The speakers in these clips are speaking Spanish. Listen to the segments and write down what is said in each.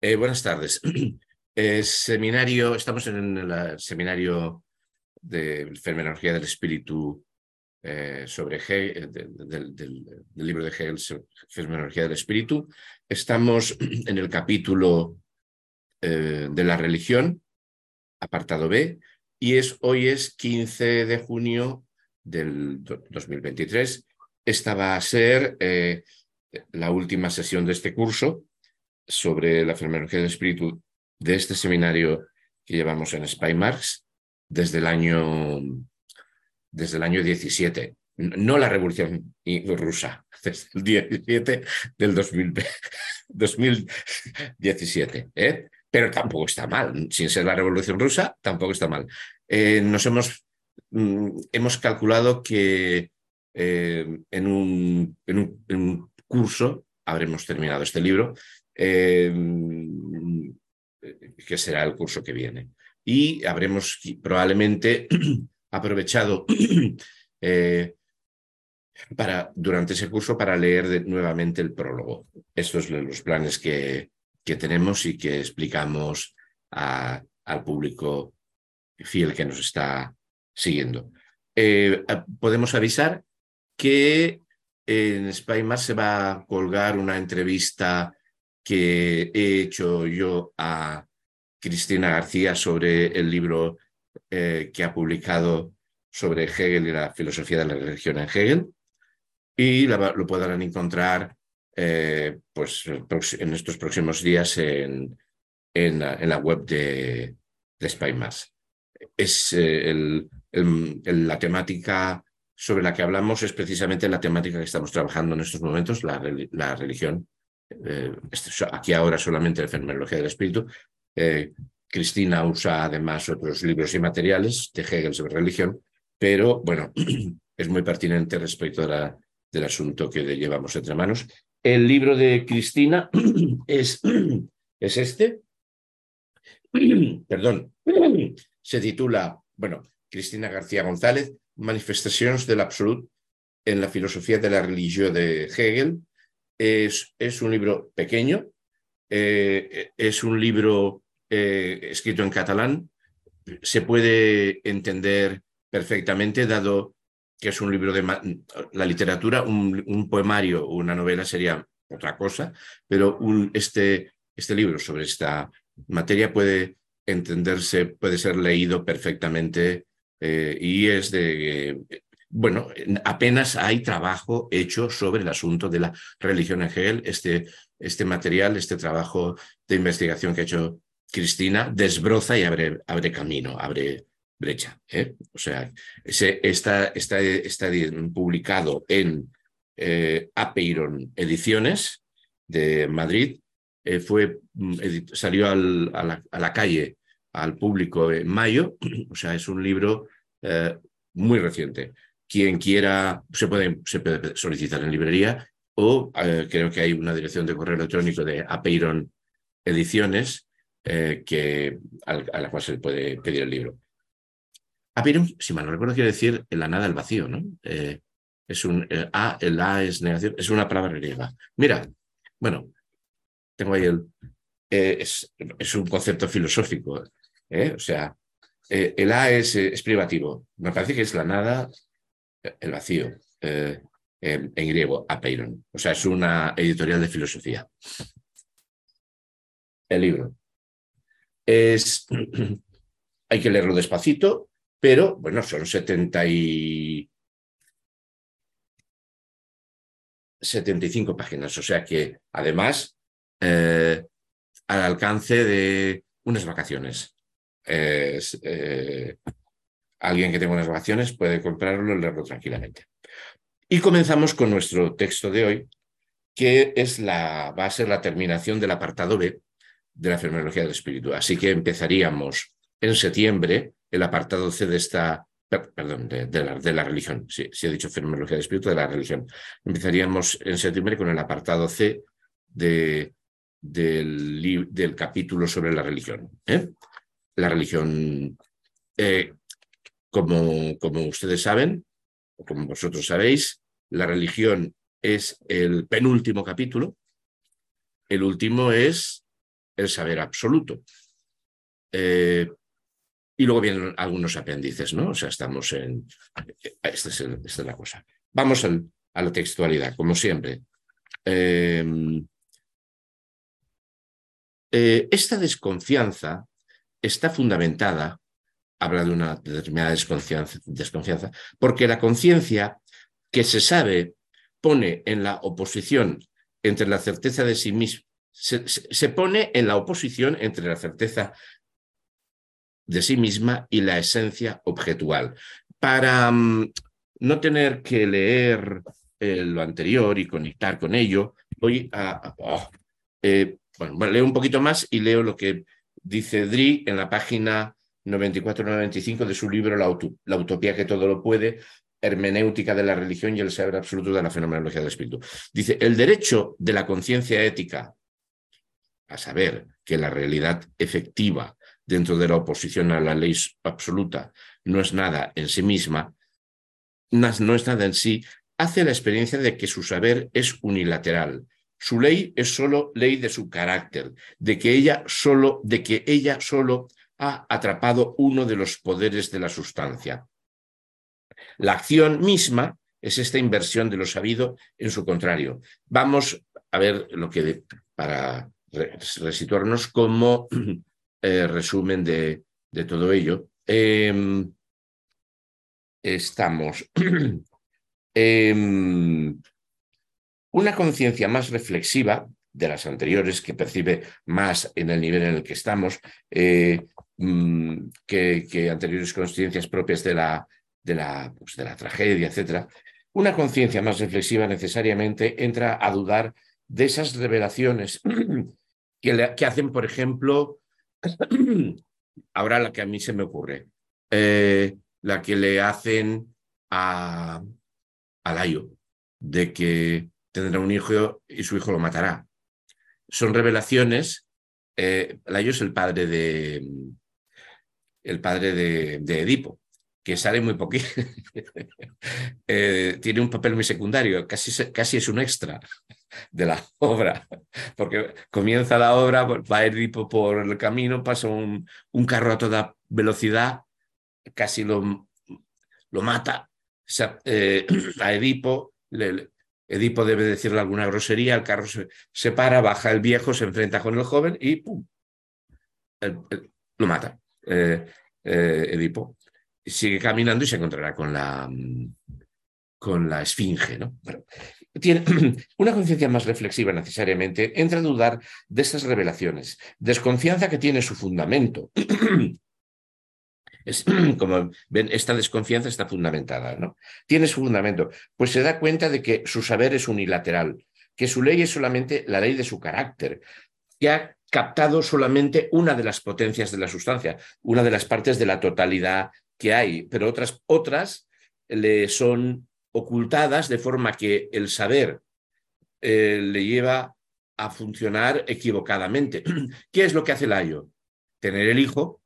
Eh, buenas tardes. Eh, seminario, estamos en el seminario de Fenomenología del Espíritu eh, sobre Hegel, del, libro de Hegel, Fenomenología del Espíritu. Estamos en el capítulo de la religión, apartado B, y es, hoy es 15 de junio del 2023. Esta va a ser la última sesión de este curso sobre la fenomenología del espíritu de este seminario que llevamos en Spymarks desde el año, desde el año 17. No la revolución rusa, desde el 17 del 2017. ¿eh? Pero tampoco está mal. Sin ser la revolución rusa, tampoco está mal. Eh, nos hemos, mm, hemos calculado que eh, en, un, en un curso habremos terminado este libro Em, que será el curso que viene. Y habremos probablemente aprovechado eh, para, durante ese curso para leer nuevamente el prólogo. Estos son los planes que, que tenemos y que explicamos al público fiel que nos está siguiendo. Eh, podemos avisar que en Spymar se va a colgar una entrevista que he hecho yo a Cristina García sobre el libro eh, que ha publicado sobre Hegel y la filosofía de la religión en Hegel. Y lo podrán encontrar eh, pues, en estos próximos días en, en, la, web de, de Spymas. Es eh, la temática sobre la que hablamos es precisamente la temática que estamos trabajando en estos momentos, la, la religión eh, aquí ahora solamente la fenomenología del espíritu. Eh, Cristina usa además otros libros y materiales de Hegel sobre religión, pero bueno, es muy pertinente respecto del asunto que llevamos entre manos. El libro de Cristina es, es este, perdón, se titula, bueno, Cristina García González, Manifestaciones del Absolut en la filosofía de la religión de Hegel, es, es un libro pequeño, eh, es un libro eh, escrito en catalán, se puede entender perfectamente, dado que es un libro de la literatura, un, poemario o una novela sería otra cosa, pero un, este, este libro sobre esta materia puede entenderse, puede ser leído perfectamente eh, y es de bueno, apenas hay trabajo hecho sobre el asunto de la religión en Hegel. Este, este material, este trabajo de investigación que ha hecho Cristina, desbroza y abre, abre camino, abre brecha. ¿eh? O sea, está, está, está publicado en eh, Apeiron Ediciones de Madrid. Eh, fue, mm, salió a, la, a, la, calle al público en mayo, o sea, es un libro eh, muy reciente. Quien quiera se puede, solicitar en librería o eh, creo que hay una dirección de correo electrónico de Apeiron Ediciones eh, que, a, la cual se puede pedir el libro. Apeiron, si mal no recuerdo, quiere decir la nada el vacío, ¿no? Eh, es un A, el A es negación, es una palabra griega. Mira, bueno, tengo ahí el. Es, es, un concepto filosófico, o sea, el A es, es privativo. Me parece que es la nada el vacío, eh, en, griego, apeiron. O sea, es una editorial de filosofía. El libro. Es, hay que leerlo despacito, pero bueno, son 70 y 75 páginas, o sea que además eh, al alcance de unas vacaciones. Es, eh, alguien que tenga unas puede comprarlo y leerlo tranquilamente. Y comenzamos con nuestro texto de hoy, que es la, va a ser la terminación del apartado B de la fenomenología del espíritu. Así que empezaríamos en septiembre el apartado C de esta, perdón, de, la, religión, si he dicho fenomenología del espíritu, de la religión. Empezaríamos en septiembre con el apartado C de, del, del, capítulo sobre la religión. ¿eh? La religión eh, como, como ustedes saben, o como vosotros sabéis, la religión es el penúltimo capítulo. El último es el saber absoluto. Eh, y luego vienen algunos apéndices, ¿no? O sea, estamos en... Esta es, la cosa. Vamos a la textualidad, como siempre. Em, eh, esta desconfianza está fundamentada, habla de una determinada desconfianza, porque la conciencia que se sabe pone en la oposición entre la certeza de sí mismo, se, pone en la oposición entre la certeza de sí misma y la esencia objetual. Para mm, no tener que leer eh, lo anterior y conectar con ello, voy a... Oh, eh, bueno, leo un poquito más y leo lo que dice Dri en la página 94-95 de su libro la, Utopía que todo lo puede, hermenéutica de la religión y el saber absoluto de la fenomenología del espíritu. Dice, el derecho de la conciencia ética a saber que la realidad efectiva dentro de la oposición a la ley absoluta no es nada en sí misma, no es nada en sí, hace la experiencia de que su saber es unilateral. Su ley es solo ley de su carácter, de que ella solo, de que ella solo ha atrapado uno de los poderes de la sustancia. La acción misma es esta inversión de lo sabido en su contrario. Vamos a ver lo que para resituarnos como eh, resumen de, todo ello. Em, estamos en una conciencia más reflexiva de las anteriores, que percibe más en el nivel en el que estamos, eh, mm, que, anteriores conciencias propias de la, de la, pues, de la tragedia, etc. Una conciencia más reflexiva necesariamente entra a dudar de esas revelaciones que, que hacen, por ejemplo, ahora la que a mí se me ocurre, eh, la que le hacen a, a Layo, de que tendrá un hijo y su hijo lo matará. Son revelaciones. Eh, es el padre de el padre de, Edipo, que sale muy poquito. Eh, tiene un papel muy secundario, casi, casi es un extra de la obra, porque comienza la obra, va Edipo por el camino, pasa un, un carro a toda velocidad, casi lo, lo mata eh, a Edipo, Edipo debe decirle alguna grosería, el carro se, para, baja el viejo, se enfrenta con el joven y ¡pum! lo mata eh, Edipo sigue caminando y se encontrará con la, con la esfinge. ¿no? tiene una conciencia más reflexiva necesariamente entra a dudar de estas revelaciones. Desconfianza que tiene su fundamento. Es, como ven, esta desconfianza está fundamentada, ¿no? Tiene su fundamento, pues se da cuenta de que su saber es unilateral, que su ley es solamente la ley de su carácter, que ha captado solamente una de las potencias de la sustancia, una de las partes de la totalidad que hay, pero otras, otras le son ocultadas de forma que el saber eh, le lleva a funcionar equivocadamente. ¿Qué es lo que hace Layo? Tener el hijo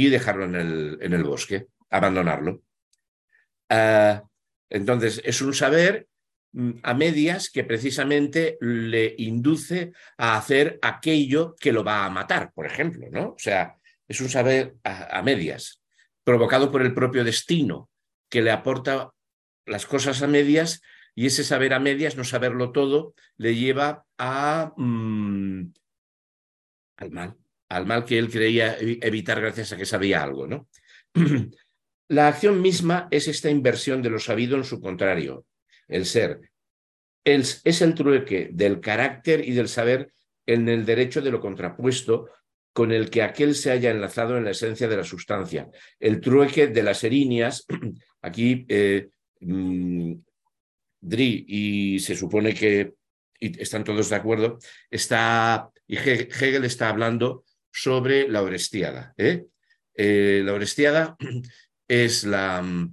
y dejarlo en el, en el bosque, abandonarlo. Ah, entonces, es un saber mm, a medias que precisamente le induce a hacer aquello que lo va a matar, por ejemplo, ¿no? O sea, es un saber a medias provocado por el propio destino, que le aporta las cosas a medias y ese saber a medias, no saberlo todo, le lleva a, mm, al mal, al mal que él creía evitar gracias a que sabía algo. ¿no? La acción misma es esta inversión de lo sabido en su contrario, el ser. es el trueque del carácter y del saber en el derecho de lo contrapuesto con el que aquel se haya enlazado en la esencia de la sustancia. El trueque de las erinias, aquí eh, mm, Dri, y se supone que están todos de acuerdo, está, y Hegel está hablando sobre la Orestiada. ¿eh? Eh, la Orestiada es mm,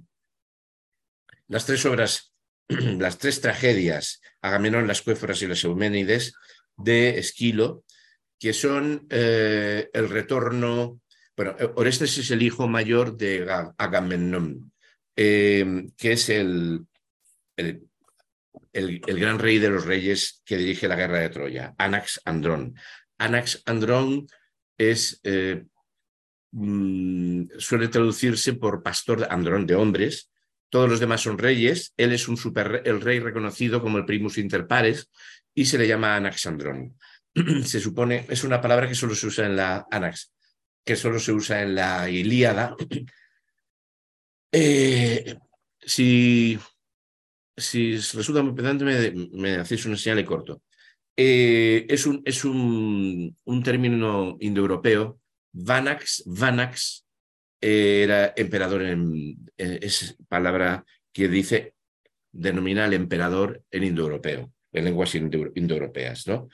las tres obras, las tres tragedias, Agamenón, las Cuéforas y las Euménides, de Esquilo, que son eh, el retorno, bueno, Orestes es el hijo mayor de Agamenón, que es el, el, el, gran rey de los reyes que dirige la guerra de Troya, Anax Andrón. Anax Andrón eh, mm, suele traducirse por pastor Andrón de hombres. Todos los demás son reyes. Él es un super, el rey reconocido como el primus inter pares y se le llama Anax Andrón. se supone, es una palabra que solo se usa en la Anax, que solo se usa en la Ilíada. Eh, si, si resulta muy pedante, me, hacéis una señal y corto. Eh, es un, es un, un término indoeuropeo. Vanax, Vanax era emperador en, es palabra que dice, denomina al emperador en indoeuropeo, en lenguas indoeuropeas, ¿no?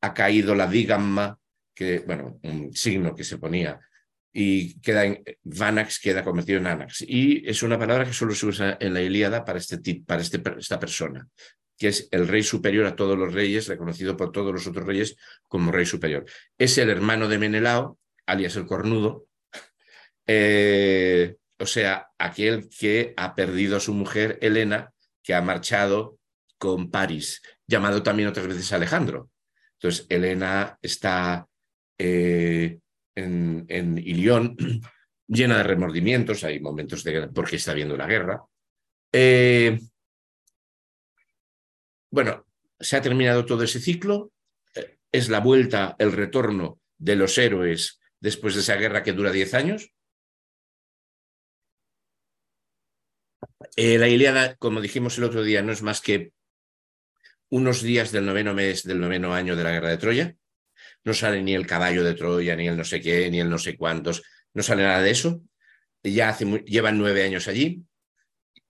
Ha caído la digamma, que, bueno, un signo que se ponía y queda en Vanax queda convertido en Anax. Y es una palabra que solo se usa en la Ilíada para, este, para este, esta persona, que es el rey superior a todos los reyes, reconocido por todos los otros reyes como rey superior. Es el hermano de Menelao, alias el cornudo, eh, o sea, aquel que ha perdido a su mujer Helena, que ha marchado con París, llamado también otras veces Alejandro. Entonces, Helena está... Eh, en, en Ilión, llena de remordimientos, hay momentos de porque está habiendo la guerra. Eh, bueno, se ha terminado todo ese ciclo, eh, es la vuelta, el retorno de los héroes después de esa guerra que dura 10 años. Eh, la Iliada, como dijimos el otro día, no es más que unos días del noveno mes del noveno año de la guerra de Troya no sale ni el caballo de Troya, ni el no sé qué, ni el no sé cuántos, no sale nada de eso. Ya hace, llevan nueve años allí.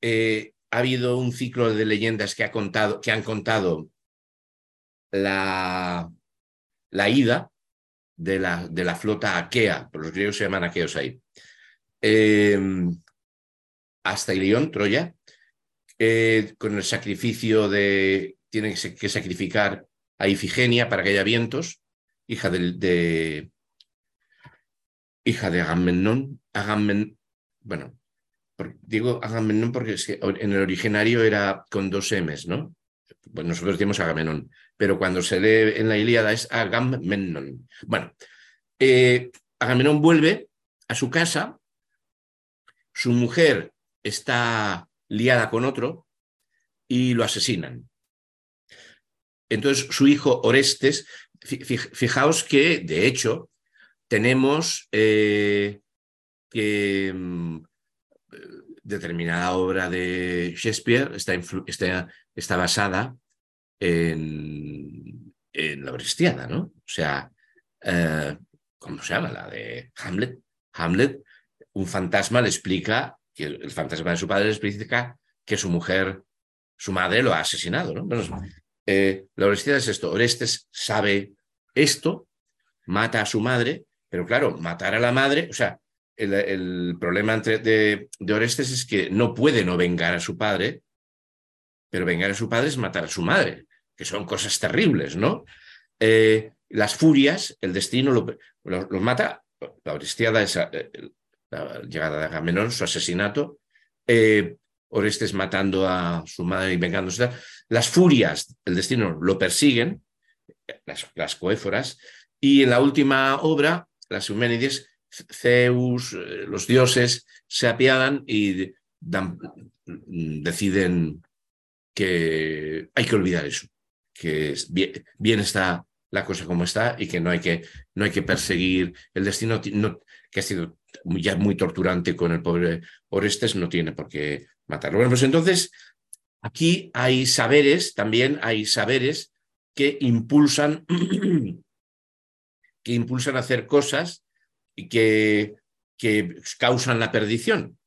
Eh, ha habido un ciclo de leyendas que, ha contado, que han contado la, la ida de la, de la, flota aquea, los griegos se llaman aqueos ahí, eh, hasta Ilión, Troya, con el sacrificio de, tienen que sacrificar a Ifigenia para que haya vientos, hija de, hija de Agamemnón, bueno, digo Agamemnón porque en el originario era con dos M's, ¿no? Pues nosotros decimos Agamenón, pero cuando se lee en la Ilíada es Agamemnón. Bueno, eh, Agamenón vuelve a su casa, su mujer está liada con otro y lo asesinan. Entonces su hijo Orestes, Fijaos que, de hecho, tenemos eh, que mm, determinada obra de Shakespeare está, está, basada en, la Bristiana, ¿no? O sea, eh, ¿cómo se llama? La de Hamlet. Hamlet, un fantasma le explica, que el fantasma de su padre le explica que su mujer, su madre lo ha asesinado, ¿no? Eh, la Orestiada es esto, Orestes sabe esto, mata a su madre, pero claro, matar a la madre, o sea, el, problema entre, de, Orestes es que no puede no vengar a su padre, pero vengar a su padre es matar a su madre, que son cosas terribles, ¿no? Eh, las furias, el destino los lo, mata, la Orestiada es eh, la llegada de Agamenón, su asesinato, Orestes matando a su madre y vengándose. Las furias, el destino, lo persiguen, las, coéforas, y en la última obra, las Euménides, Zeus, eh, los dioses, se apiadan y deciden que hay que olvidar eso, que bien, está la cosa como está y que no hay que, no hay que perseguir el destino, que ha sido ya muy torturante con el pobre Orestes, no tiene por qué matarlo. Bueno, pues entonces aquí hay saberes, también hay saberes que impulsan, que impulsan a hacer cosas que, que causan la perdición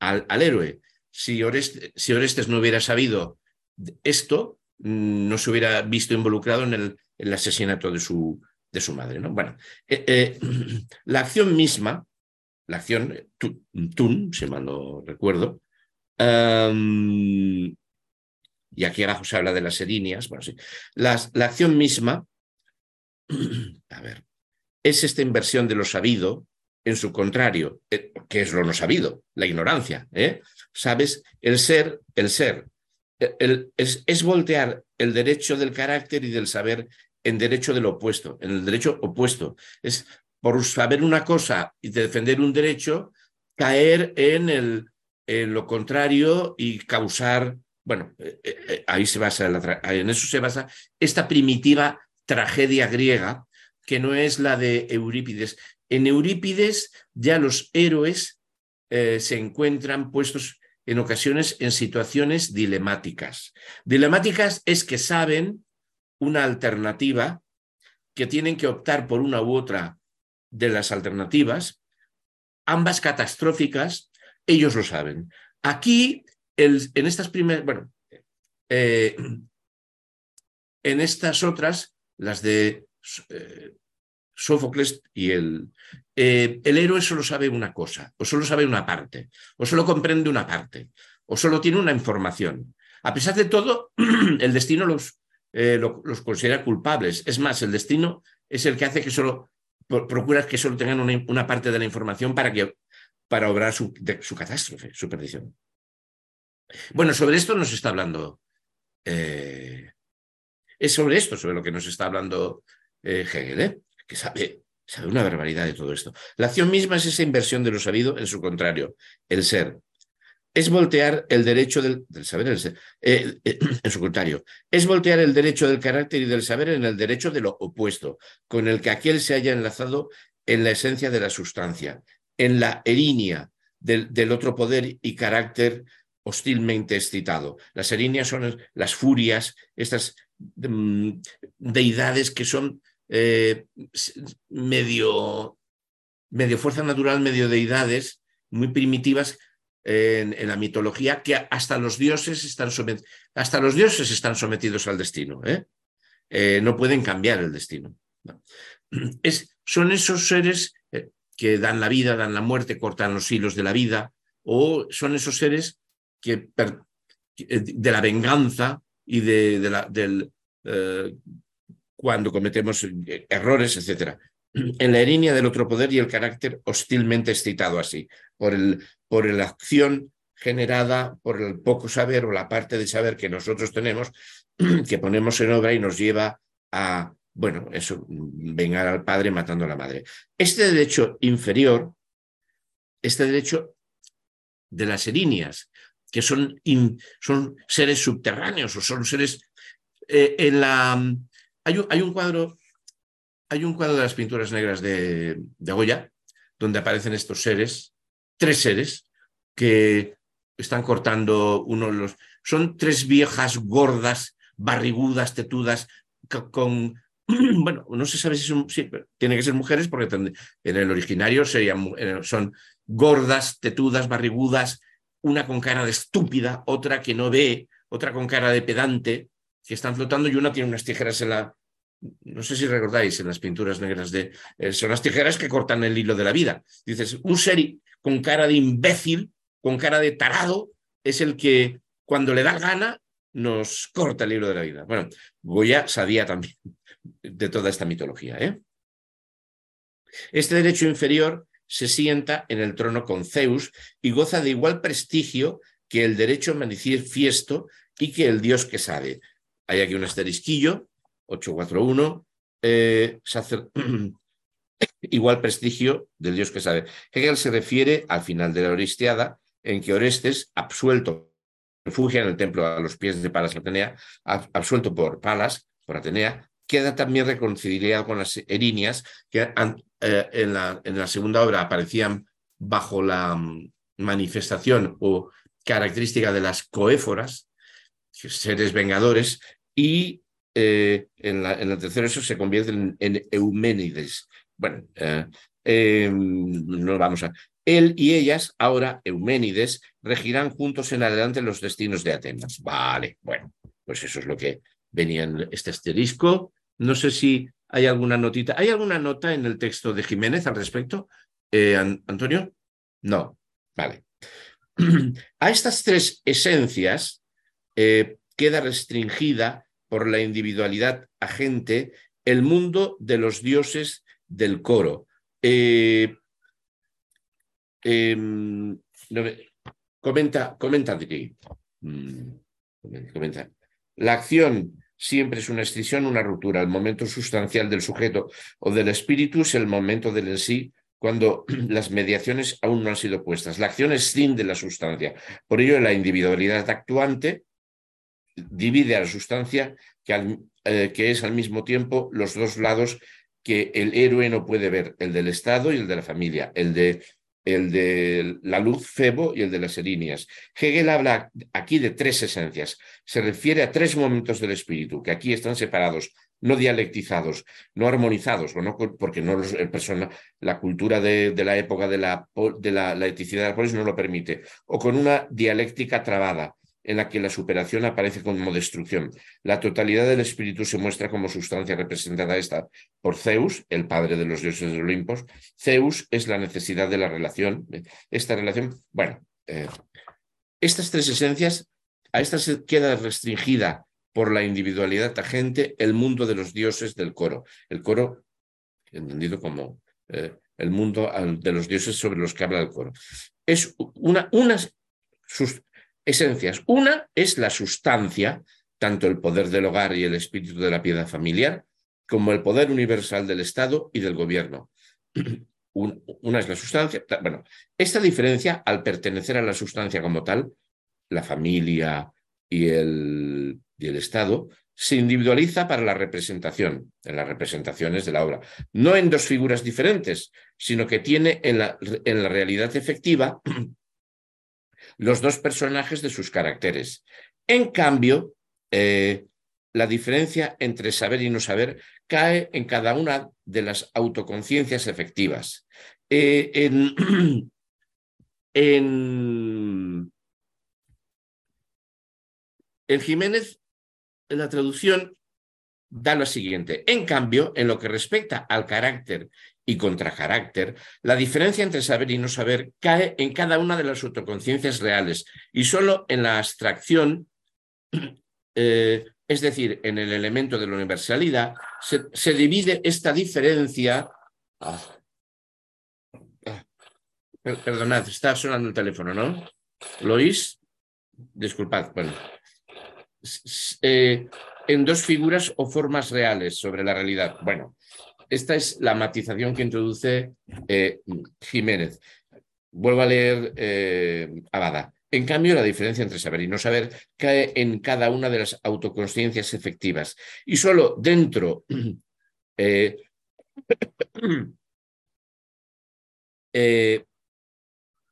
al, héroe. Si Orestes, si Orestes, no hubiera sabido esto, mm, no se hubiera visto involucrado en el, asesinato de su, de su madre. ¿no? Bueno, eh, eh, la acción misma, la acción Tun, si mal no recuerdo, y aquí abajo se habla de las erinias, bueno, sí. la acción misma, a ver, es esta inversión de lo sabido en su contrario, eh, que es lo no sabido, la ignorancia, ¿eh? ¿Sabes? El ser, el ser, el, es, es, voltear el derecho del carácter y del saber en derecho del opuesto, en el derecho opuesto. Es por saber una cosa y defender un derecho, caer en, el, en lo contrario y causar, bueno, eh, eh, ahí se basa, en eso se basa esta primitiva tragedia griega, que no es la de Eurípides. En Eurípides ya los héroes se encuentran puestos en ocasiones en situaciones dilemáticas. Dilemáticas es que saben una alternativa, que tienen que optar por una u otra de las alternativas, ambas catastróficas, ellos lo saben. Aquí, en estas primeras, bueno, eh, en estas otras, las de eh, Sófocles y el, eh, el héroe solo sabe una cosa, o solo sabe una parte, o solo comprende una parte, o solo tiene una información. A pesar de todo, el destino los, los considera culpables. Es más, el destino es el que hace que solo procuras que solo tengan una, parte de la información para, que, para obrar su, su, catástrofe, su perdición. Bueno, sobre esto nos está hablando. Eh, es sobre esto, sobre lo que nos está hablando eh, Hegel, ¿eh? que sabe, sabe una barbaridad de todo esto. La acción misma es esa inversión de lo sabido en su contrario, el ser es voltear el derecho del, saber eh, eh, en su contrario, es voltear el derecho del carácter y del saber en el derecho de lo opuesto, con el que aquel se haya enlazado en la esencia de la sustancia, en la erinia del, otro poder y carácter hostilmente excitado. Las erinias son las furias, estas mm, deidades que son eh, medio, medio fuerza natural, medio deidades, muy primitivas, en, la mitología que hasta los dioses están, hasta los dioses están sometidos al destino. ¿eh? Eh, no pueden cambiar el destino. Es, son esos seres que dan la vida, dan la muerte, cortan los hilos de la vida, o son esos seres que de la venganza y de, la, del, cuando cometemos errores, etc en la línea del otro poder y el carácter hostilmente excitado así, por, el, por la acción generada por el poco saber o la parte de saber que nosotros tenemos, que ponemos en obra y nos lleva a, bueno, eso, vengar al padre matando a la madre. Este derecho inferior, este derecho de las erinias, que son, son seres subterráneos o son seres... Eh, en la, hay, un cuadro hay un cuadro de las pinturas negras de, Goya, donde aparecen estos seres, tres seres, que están cortando uno de los... Son tres viejas gordas, barrigudas, tetudas, con... Bueno, no se sabe si son... Sí, tiene que ser mujeres porque en el originario serían, son gordas, tetudas, barrigudas, una con cara de estúpida, otra que no ve, otra con cara de pedante, que están flotando y una tiene unas tijeras en la, no sé si recordáis en las pinturas negras de... Eh, son las tijeras que cortan el hilo de la vida. Dices, un ser con cara de imbécil, con cara de tarado, es el que cuando le da gana nos corta el hilo de la vida. Bueno, Goya sabía también de toda esta mitología. ¿eh? Este derecho inferior se sienta en el trono con Zeus y goza de igual prestigio que el derecho manifiesto y que el dios que sabe. Hay aquí un asterisquillo 841, eh, igual prestigio del Dios que sabe. Hegel se refiere al final de la Oristiada, en que Orestes, absuelto, refugia en el templo a los pies de Palas Atenea, absuelto por Palas, por Atenea, queda también reconciliado con las erinias que eh, en, la, en, la, segunda obra aparecían bajo la mm, manifestación o característica de las coéforas, seres vengadores, y eh, en, la, en, el tercero eso se convierte en, Euménides. Bueno, eh, em, no vamos a... Él y ellas, ahora Euménides, regirán juntos en adelante los destinos de Atenas. Vale, bueno, pues eso es lo que venía en este asterisco. No sé si hay alguna notita. ¿Hay alguna nota en el texto de Jiménez al respecto, eh, Antonio? No, vale. A estas tres esencias queda restringida por la individualidad agente el mundo de los dioses del coro. Eh, em, comenta, comenta, mm, comenta. La acción siempre es una escisión, una ruptura. El momento sustancial del sujeto o del espíritu es el momento del en sí, cuando las mediaciones aún no han sido puestas. La acción es sin de la sustancia. Por ello, la individualidad actuante divide a la sustancia que, eh, que es al mismo tiempo los dos lados que el héroe no puede ver, el del Estado y el de la familia, el de el de la luz Febo y el de las Erinias. Hegel habla aquí de tres esencias. Se refiere a tres momentos del espíritu, que aquí están separados, no dialectizados, no armonizados, porque no persona, la cultura de, la época de la, de la laicicidad de la polis no lo permite, o con una dialéctica trabada, en la que la superación aparece como destrucción. La totalidad del espíritu se muestra como sustancia representada esta por Zeus, el padre de los dioses de Olimpos. Zeus es la necesidad de la relación. Esta relación, bueno, eh, estas tres esencias, a estas queda restringida por la individualidad agente el mundo de los dioses del coro. El coro, entendido como eh, el mundo de los dioses sobre los que habla el coro. Es una, unas, esencias. Una es la sustancia, tanto el poder del hogar y el espíritu de la piedad familiar, como el poder universal del Estado y del gobierno. Una es la sustancia. Bueno, esta diferencia, al pertenecer a la sustancia como tal, la familia y el, y el Estado, se individualiza para la representación, en las representaciones de la obra. No en dos figuras diferentes, sino que tiene en la, en la realidad efectiva los dos personajes de sus caracteres. En cambio, eh, la diferencia entre saber y no saber cae en cada una de las autoconciencias efectivas. Eh, en, en, en Jiménez, en la traducción, da lo siguiente. En cambio, en lo que respecta al carácter y contracarácter, la diferencia entre saber y no saber cae en cada una de las autoconciencias reales y solo en la abstracción, eh, es decir, en el elemento de la universalidad, se, divide esta diferencia. Ah, ah, perdonad, está sonando el teléfono, ¿no? ¿Lo? Disculpad, bueno. Eh, en dos figuras o formas reales sobre la realidad. Bueno, esta es la matización que introduce eh, Jiménez. Vuelvo a leer eh, Abada. En cambio, la diferencia entre saber y no saber cae en cada una de las autoconsciencias efectivas. Y solo dentro eh,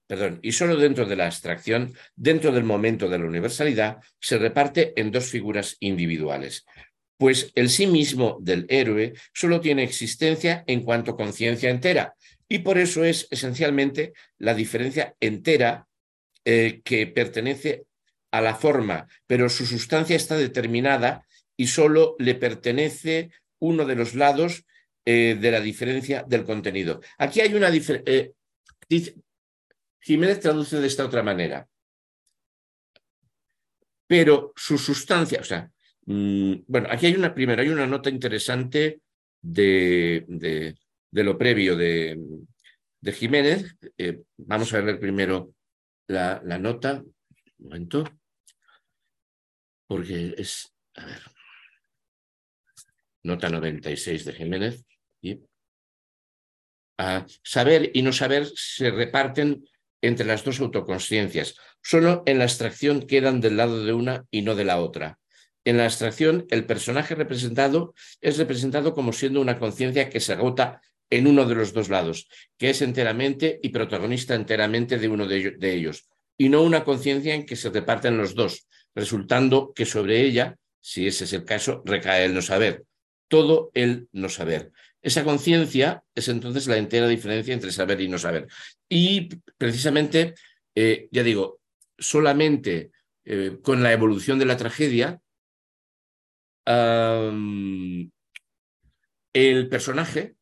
perdón, y solo dentro de la abstracción, dentro del momento de la universalidad, se reparte en dos figuras individuales pues el sí mismo del héroe solo tiene existencia en cuanto conciencia entera. Y por eso es esencialmente la diferencia entera eh, que pertenece a la forma, pero su sustancia está determinada y solo le pertenece uno de los lados eh, de la diferencia del contenido. Aquí hay una diferencia. Eh, Jiménez traduce de esta otra manera. Pero su sustancia, o sea, Mm, bueno, aquí hay una primera, hay una nota interesante de, lo previo de, Jiménez. Eh, vamos a ver primero la, nota. Un momento. Porque es, a ver, nota 96 de Jiménez. Saber y no saber se reparten entre las dos autoconsciencias. Solo en la abstracción quedan del lado de una y no de la otra. En la abstracción, el personaje representado es representado como siendo una conciencia que se agota en uno de los dos lados, que es enteramente y protagonista enteramente de uno de ellos, y no una conciencia en que se reparten los dos, resultando que sobre ella, si ese es el caso, recae el no saber, todo el no saber. Esa conciencia es entonces la entera diferencia entre saber y no saber. Y precisamente, eh, ya digo, solamente eh, con la evolución de la tragedia, el personaje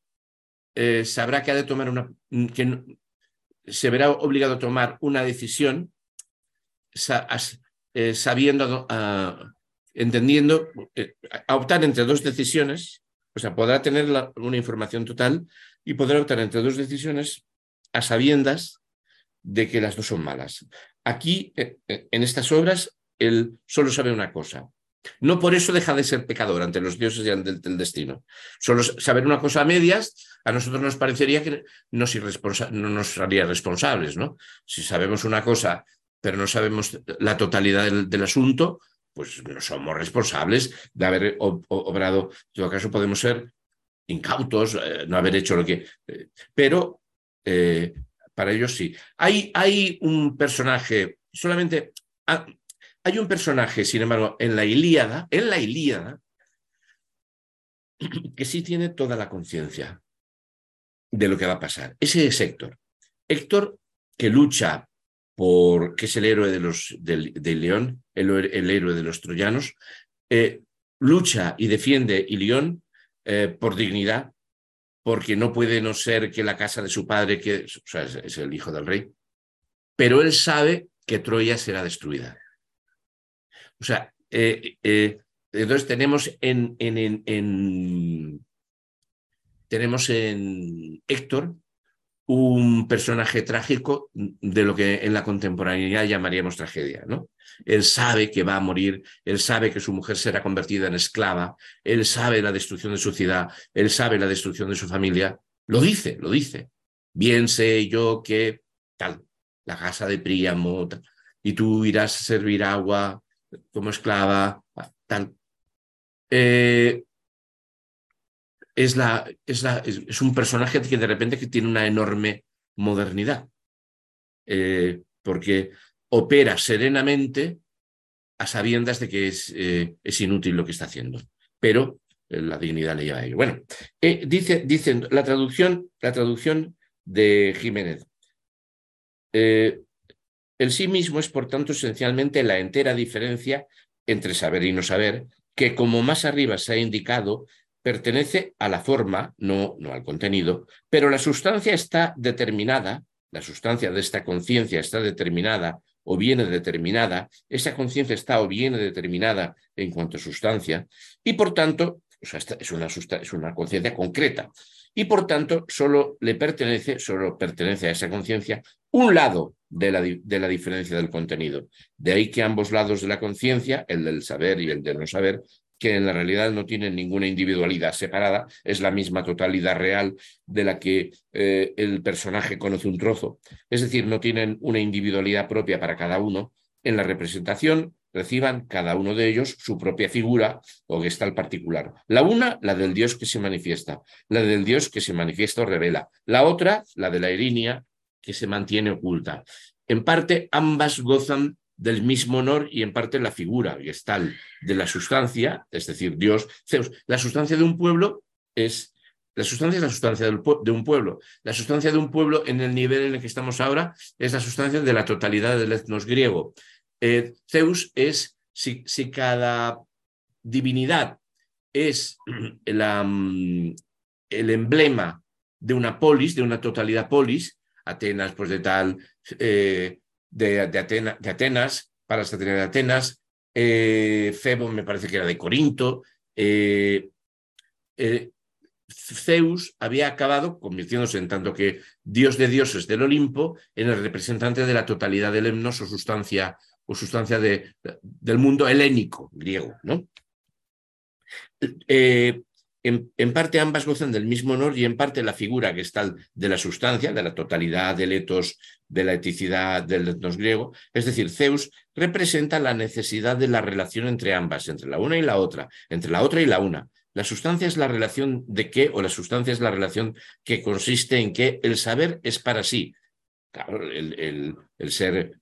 eh, sabrá que ha de tomar una. que se verá obligado a tomar una decisión eh, sabiendo, ah, entendiendo, eh, a optar entre dos decisiones, o sea, podrá tener una información total y podrá optar entre dos decisiones a sabiendas de que las dos son malas. Aquí, en estas obras, él solo sabe una cosa, No por eso deja de ser pecador ante los dioses y ante el, destino. Solo saber una cosa a medias, a nosotros nos parecería que no nos haría responsables, ¿no? Si sabemos una cosa, pero no sabemos la totalidad del, asunto, pues no somos responsables de haber obrado. En todo caso, podemos ser incautos, eh, no haber hecho lo que... Eh, pero eh, para ellos sí. Hay, hay un personaje, solamente ah, hay un personaje, sin embargo, en la Ilíada, en la Ilíada, que sí tiene toda la conciencia de lo que va a pasar. Ese es Héctor. Héctor que lucha por, que es el héroe de los, del, León, el, héroe de los troyanos, eh, lucha y defiende Ilión eh, por dignidad, porque no puede no ser que la casa de su padre, que es, el hijo del rey, pero él sabe que Troya será destruida. O sea, eh, eh, entonces tenemos en, en, en, tenemos en Héctor un personaje trágico de lo que en la contemporaneidad llamaríamos tragedia, ¿no? Él sabe que va a morir, él sabe que su mujer será convertida en esclava, él sabe la destrucción de su ciudad, él sabe la destrucción de su familia, lo dice, lo dice. Bien sé yo que tal, la casa de Príamo, y tú irás a servir agua como esclava, tal. Eh, es, la, es, la, es, un personaje que de repente que tiene una enorme modernidad, eh, porque opera serenamente a sabiendas de que es, eh, es inútil lo que está haciendo, pero la dignidad le lleva a ello. Bueno, dice, dicen la traducción, la traducción de Jiménez. El sí mismo es, por tanto, esencialmente la entera diferencia entre saber y no saber, que, como más arriba se ha indicado, pertenece a la forma, no, no al contenido, pero la sustancia está determinada, la sustancia de esta conciencia está determinada o viene determinada, esa conciencia está o viene determinada en cuanto a sustancia, y por tanto, es una, es una conciencia concreta, y por tanto solo le pertenece, solo pertenece a esa conciencia un lado de la, de la diferencia del contenido. De ahí que ambos lados de la conciencia, el del saber y el del no saber, que en la realidad no tienen ninguna individualidad separada, es la misma totalidad real de la que eh, el personaje conoce un trozo. Es decir, no tienen una individualidad propia para cada uno. En la representación reciban cada uno de ellos su propia figura o gestal particular. La una, la del Dios que se manifiesta, la del Dios que se manifiesta o revela. La otra, la de la Erinia, que se mantiene oculta. En parte, ambas gozan del mismo honor y en parte la figura gestal de la sustancia, es decir, Dios, Zeus. La sustancia de un pueblo es la sustancia es la sustancia de un pueblo. La sustancia de un pueblo en el nivel en el que estamos ahora es la sustancia de la totalidad del etnos griego. Eh, Zeus es, si, cada divinidad es mm, el emblema de una polis, de una totalidad polis, Atenas, pues de tal, eh, de, de, Atenas, para esta de Atenas, eh, Febo me parece que era de Corinto, Zeus había acabado convirtiéndose en tanto que dios de dioses del Olimpo en el representante de la totalidad del himno, su sustancia o sustancia de, del mundo helénico griego. ¿no? Eh, en, parte ambas gozan del mismo honor y en parte la figura que está de la sustancia, de la totalidad del etos, de la eticidad del etnos griego. Es decir, Zeus representa la necesidad de la relación entre ambas, entre la una y la otra, entre la otra y la una. La sustancia es la relación de qué, o la sustancia es la relación que consiste en que el saber es para sí. Claro, el, el ser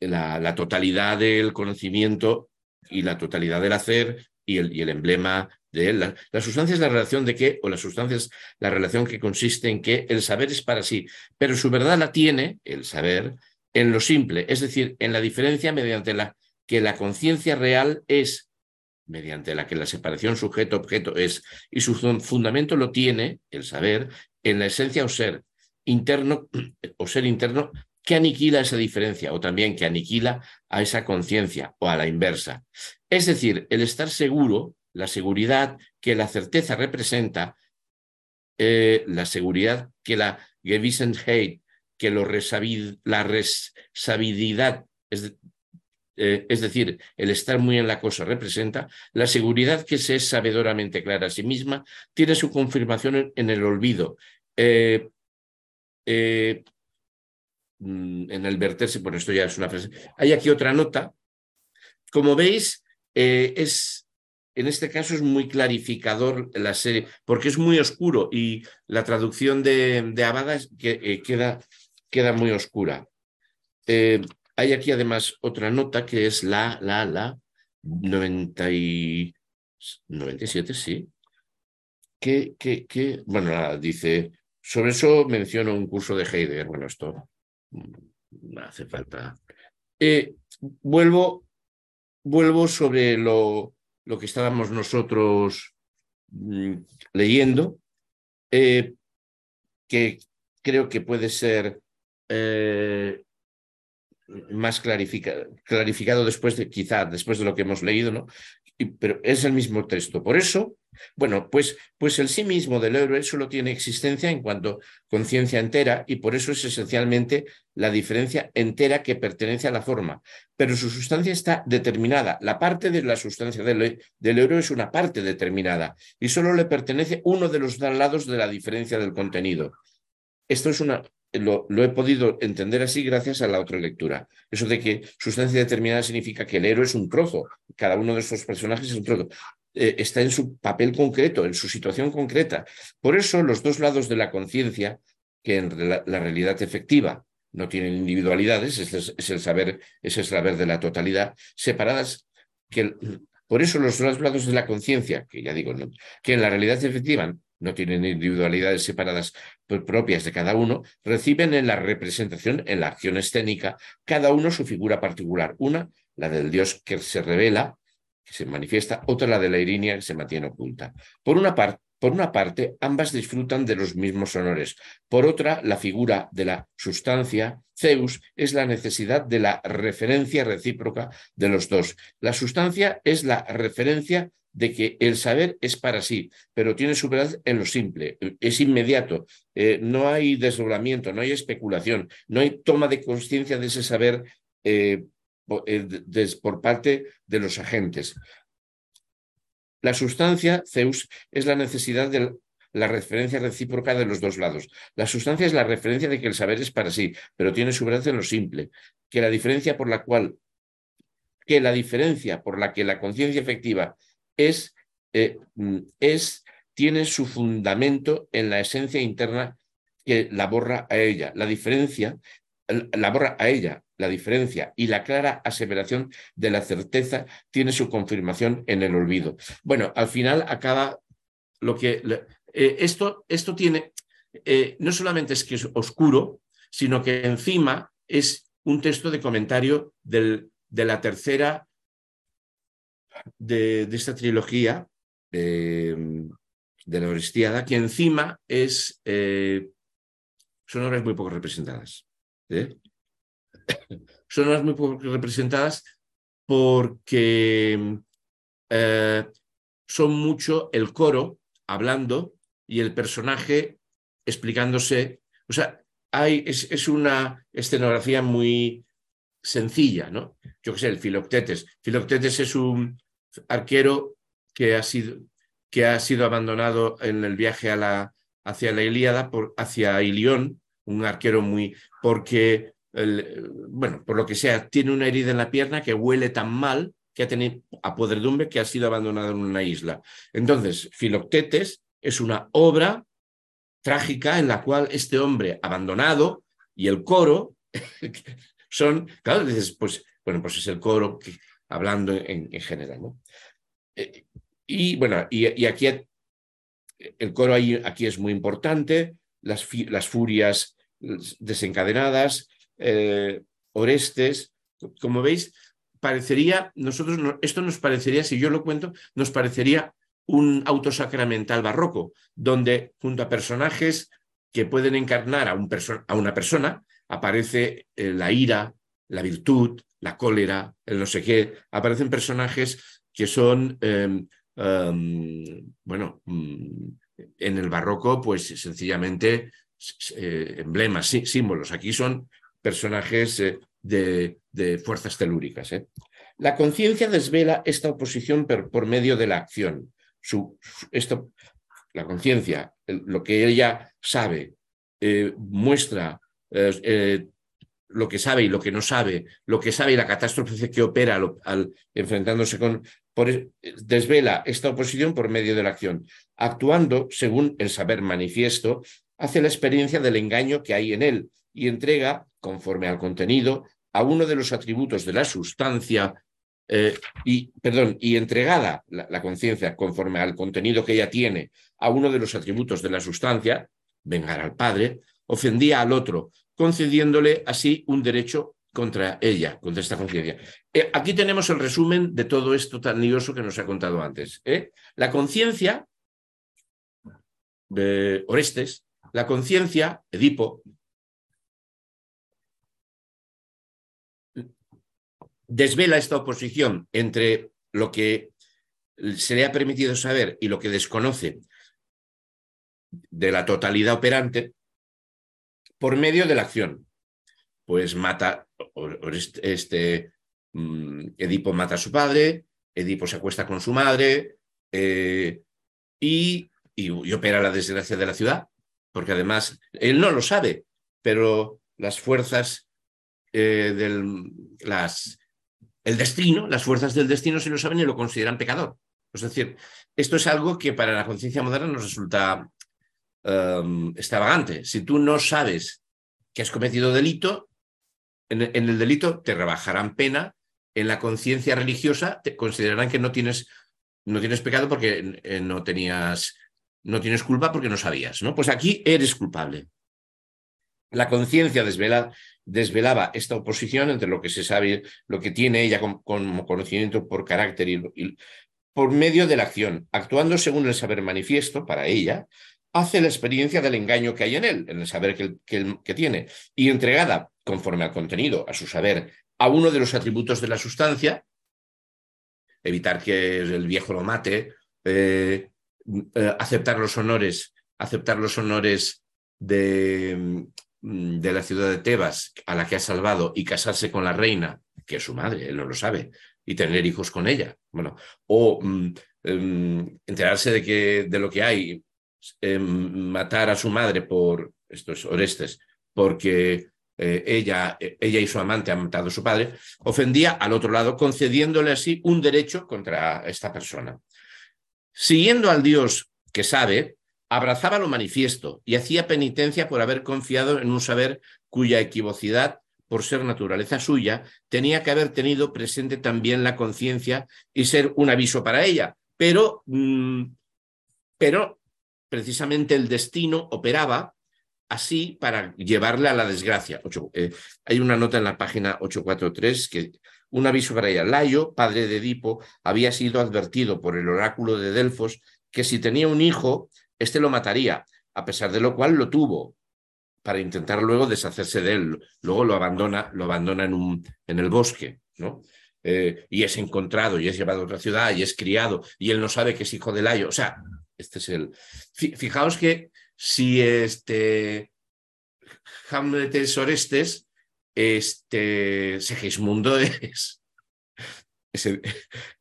la, totalidad del conocimiento y la totalidad del hacer y el, el emblema de él. La, sustancia es la relación de que, o la sustancia es la relación que consiste en que el saber es para sí, pero su verdad la tiene, el saber, en lo simple, es decir, en la diferencia mediante la que la conciencia real es, mediante la que la separación sujeto-objeto es, y su fundamento lo tiene, el saber, en la esencia o ser interno, o ser interno que aniquila esa diferencia o también que aniquila a esa conciencia o a la inversa. Es decir, el estar seguro, la seguridad que la certeza representa, eh, la seguridad que la Gewissenheit, que lo la resabididad, es eh, es decir, el estar muy en la cosa representa, la seguridad que se es sabedoramente clara a sí misma tiene su confirmación en, el olvido. Eh, eh, mm, en el verterse, bueno, esto ya es una frase. Hay aquí otra nota. Como veis, es en este caso es muy clarificador la serie, porque es muy oscuro y la traducción de, de Abada que, queda, queda, muy oscura. Hay aquí además otra nota que es la, la, la, 97, sí, que, que, que bueno, dice, sobre eso menciono un curso de Heidegger, bueno, esto no hace falta. Eh, vuelvo, vuelvo sobre lo, lo que estábamos nosotros mm, leyendo, eh, que creo que puede ser eh, más clarificado después de, quizá después de lo que hemos leído, ¿no? Pero es el mismo texto. Por eso, bueno, pues, pues el sí mismo del héroe solo tiene existencia en cuanto conciencia entera y por eso es esencialmente la diferencia entera que pertenece a la forma, pero su sustancia está determinada. La parte de la sustancia del, del héroe es una parte determinada y solo le pertenece uno de los lados de la diferencia del contenido. Esto es una, lo, he podido entender así gracias a la otra lectura. Eso de que sustancia determinada significa que el héroe es un trozo, cada uno de estos personajes es un trozo. Eh, está en su papel concreto, en su situación concreta. Por eso los dos lados de la conciencia, que en la, realidad efectiva no tienen individualidades, es, es, el saber, es el saber de la totalidad, separadas, que por eso los dos lados de la conciencia, que ya digo, que en la realidad efectiva no tienen individualidades separadas propias de cada uno, reciben en la representación, en la acción escénica, cada uno su figura particular. Una, la del dios que se revela, que se manifiesta, otra la de la irinia que se mantiene oculta. Por una, por una parte, ambas disfrutan de los mismos honores. Por otra, la figura de la sustancia, Zeus, es la necesidad de la referencia recíproca de los dos. La sustancia es la referencia de que el saber es para sí, pero tiene su verdad en lo simple, es inmediato, eh, no hay desdoblamiento, no hay especulación, no hay toma de conciencia de ese saber eh, eh, por, parte de los agentes. La sustancia, Zeus, es la necesidad de la referencia recíproca de los dos lados. La sustancia es la referencia de que el saber es para sí, pero tiene su verdad en lo simple, que la diferencia por la cual que la diferencia por la que la conciencia efectiva es, eh, mm, es, tiene su fundamento en la esencia interna que la borra a ella. La diferencia, la borra a ella, la diferencia y la clara aseveración de la certeza tiene su confirmación en el olvido. Bueno, al final acaba lo que... Eh, esto, esto tiene, eh, no solamente es que es oscuro, sino que encima es un texto de comentario del, de la tercera de, esta trilogía de, la Oristiada, que encima es, eh, son obras muy poco representadas. ¿eh? son obras muy poco representadas porque eh, son mucho el coro hablando y el personaje explicándose. O sea, hay, es, es una escenografía muy sencilla, ¿no? Yo qué sé, el Filoctetes. Filoctetes es un, arquero que ha sido, que ha sido abandonado en el viaje a la, hacia la Ilíada, por, hacia Ilión, un arquero muy, porque, bueno, por lo que sea, tiene una herida en la pierna que huele tan mal que ha tenido a podredumbre que ha sido abandonado en una isla. Entonces, Filoctetes es una obra trágica en la cual este hombre abandonado y el coro son, claro, dices, pues, bueno, pues es el coro hablando en, general. Eh, y bueno, y, aquí el coro aquí es muy importante, las, las furias desencadenadas, eh, Orestes, como veis, parecería, nosotros, esto nos parecería, si yo lo cuento, nos parecería un autosacramental barroco, donde junto a personajes que pueden encarnar a, un a una persona, aparece eh, la ira, la virtud, la cólera, el no sé qué, aparecen personajes que son, em, em, bueno, mm, en el barroco, pues sencillamente eh, emblemas, símbolos. Aquí son personajes eh, de, fuerzas telúricas. ¿eh? La conciencia desvela esta oposición por, medio de la acción. Esto, la conciencia, lo que ella sabe, eh, muestra eh, lo que sabe y lo que no sabe, lo que sabe y la catástrofe que opera al, enfrentándose con, desvela esta oposición por medio de la acción, actuando según el saber manifiesto, hace la experiencia del engaño que hay en él y entrega, conforme al contenido, a uno de los atributos de la sustancia eh, y, perdón, y entregada la, conciencia conforme al contenido que ella tiene a uno de los atributos de la sustancia, vengar al padre, ofendía al otro, concediéndole así un derecho contra ella, contra esta conciencia. Eh, aquí tenemos el resumen de todo esto tan lioso que nos ha contado antes. ¿eh? La conciencia Orestes, la conciencia, Edipo, desvela esta oposición entre lo que se le ha permitido saber y lo que desconoce de la totalidad operante por medio de la acción. Pues mata, este, mm, Edipo mata a su padre, Edipo se acuesta con su madre eh, y, y, opera la desgracia de la ciudad, porque además él no lo sabe, pero las fuerzas eh, del, las, el destino, las fuerzas del destino se lo saben y lo consideran pecador. Es decir, esto es algo que para la conciencia moderna nos resulta um, extravagante. Si tú no sabes que has cometido delito, en, el delito te rebajarán pena, en la conciencia religiosa te considerarán que no tienes, no tienes pecado porque eh, no tenías, no tienes culpa porque no sabías, ¿no? Pues aquí eres culpable. La conciencia desvelaba esta oposición entre lo que se sabe, lo que tiene ella como conocimiento por carácter y, por medio de la acción, actuando según el saber manifiesto para ella, hace la experiencia del engaño que hay en él, en el saber que, que, tiene, y entregada conforme al contenido, a su saber, a uno de los atributos de la sustancia, evitar que el viejo lo mate, eh, eh, aceptar los honores, aceptar los honores de, de la ciudad de Tebas a la que ha salvado y casarse con la reina, que es su madre, él no lo sabe, y tener hijos con ella. Bueno, o mm, em, enterarse de, que, de lo que hay, em, matar a su madre por, estos Orestes, porque eh, ella, ella y su amante han matado a su padre, ofendía al otro lado, concediéndole así un derecho contra esta persona. Siguiendo al Dios que sabe, abrazaba lo manifiesto y hacía penitencia por haber confiado en un saber cuya equivocidad, por ser naturaleza suya, tenía que haber tenido presente también la conciencia y ser un aviso para ella. Pero, mm, pero precisamente el destino operaba así para llevarle a la desgracia. Eh, hay una nota en la página 843 que un aviso para ella. Layo, padre de Edipo, había sido advertido por el oráculo de Delfos que si tenía un hijo este lo mataría, a pesar de lo cual lo tuvo para intentar luego deshacerse de él. Luego lo abandona, lo abandona en, un, en el bosque, ¿no? Eh, y es encontrado y es llevado a otra ciudad y es criado y él no sabe que es hijo de Layo. O sea, este es el. Fijaos que si este Hamlet es Orestes, este Segismundo es. es,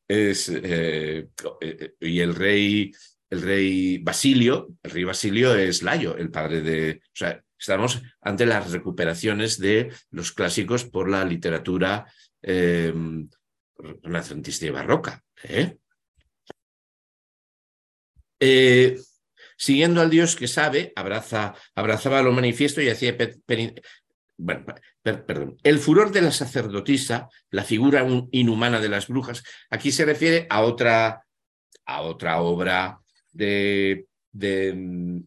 es eh, eh, y el rey el rey Basilio, el rey Basilio es Layo, el padre de... O sea, estamos ante las recuperaciones de los clásicos por la literatura eh, renacentista y barroca. ¿eh? Eh, siguiendo al Dios que sabe, abraza, abrazaba lo manifiesto y hacía... Bueno, perdón. El furor de la sacerdotisa, la figura inhumana de las brujas, aquí se refiere a otra, a otra obra de, de,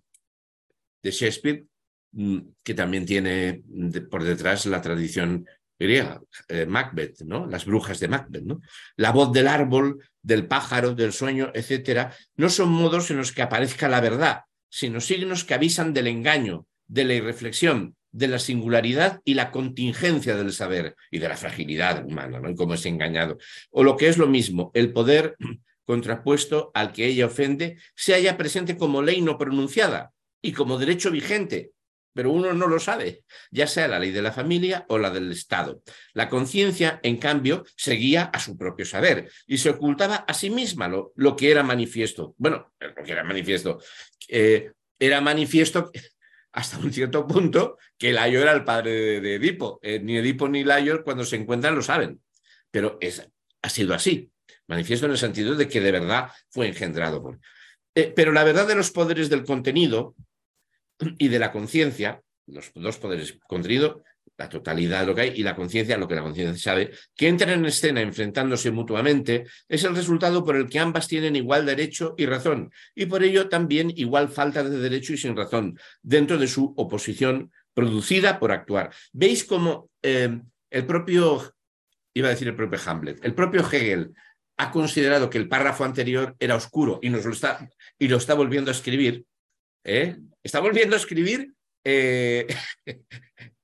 Shakespeare, mm, que también tiene por detrás la tradición griega, eh, Macbeth, ¿no? Las brujas de Macbeth, ¿no? La voz del árbol, del pájaro, del sueño, etcétera, no son modos en los que aparezca la verdad, sino signos que avisan del engaño, de la irreflexión, de la singularidad y la contingencia del saber y de la fragilidad humana, ¿no? Y cómo es engañado. O lo que es lo mismo, el poder contrapuesto al que ella ofende, se haya presente como ley no pronunciada y como derecho vigente, pero uno no lo sabe, ya sea la ley de la familia o la del Estado. La conciencia, en cambio, seguía a su propio saber y se ocultaba a sí misma lo, que era manifiesto. Bueno, lo que era manifiesto. Eh, era manifiesto hasta un cierto punto que Layo era el padre de, Edipo. Eh, ni Edipo ni Layo cuando se encuentran lo saben, pero ha sido así. Manifiesto en el sentido de que de verdad fue engendrado por... Eh, pero la verdad de los poderes del contenido y de la conciencia, los dos poderes, contenido, la totalidad de lo que hay, y la conciencia, lo que la conciencia sabe, que entran en escena enfrentándose mutuamente, es el resultado por el que ambas tienen igual derecho y razón, y por ello también igual falta de derecho y sin razón, dentro de su oposición producida por actuar. ¿Veis cómo eh, el propio, iba a decir el propio Hamlet, el propio Hegel ha considerado que el párrafo anterior era oscuro y nos lo está, y lo está volviendo a escribir? ¿eh? Está volviendo a escribir eh,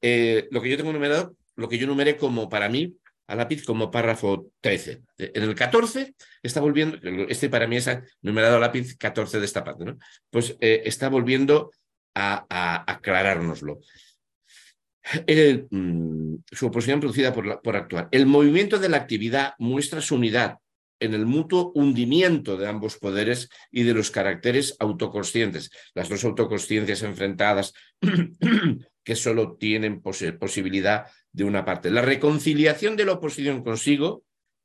eh, lo que yo tengo numerado, lo que yo numeré como para mí a lápiz como párrafo 13. En el 14 está volviendo, este para mí es numerado a lápiz 14 de esta parte. Pues está volviendo a, aclarárnoslo. Mm, su oposición producida por, por actuar. El movimiento de la actividad muestra su unidad en el mutuo hundimiento de ambos poderes y de los caracteres autoconscientes. Las dos autoconsciencias enfrentadas que solo tienen posibilidad de una parte. La reconciliación de la oposición consigo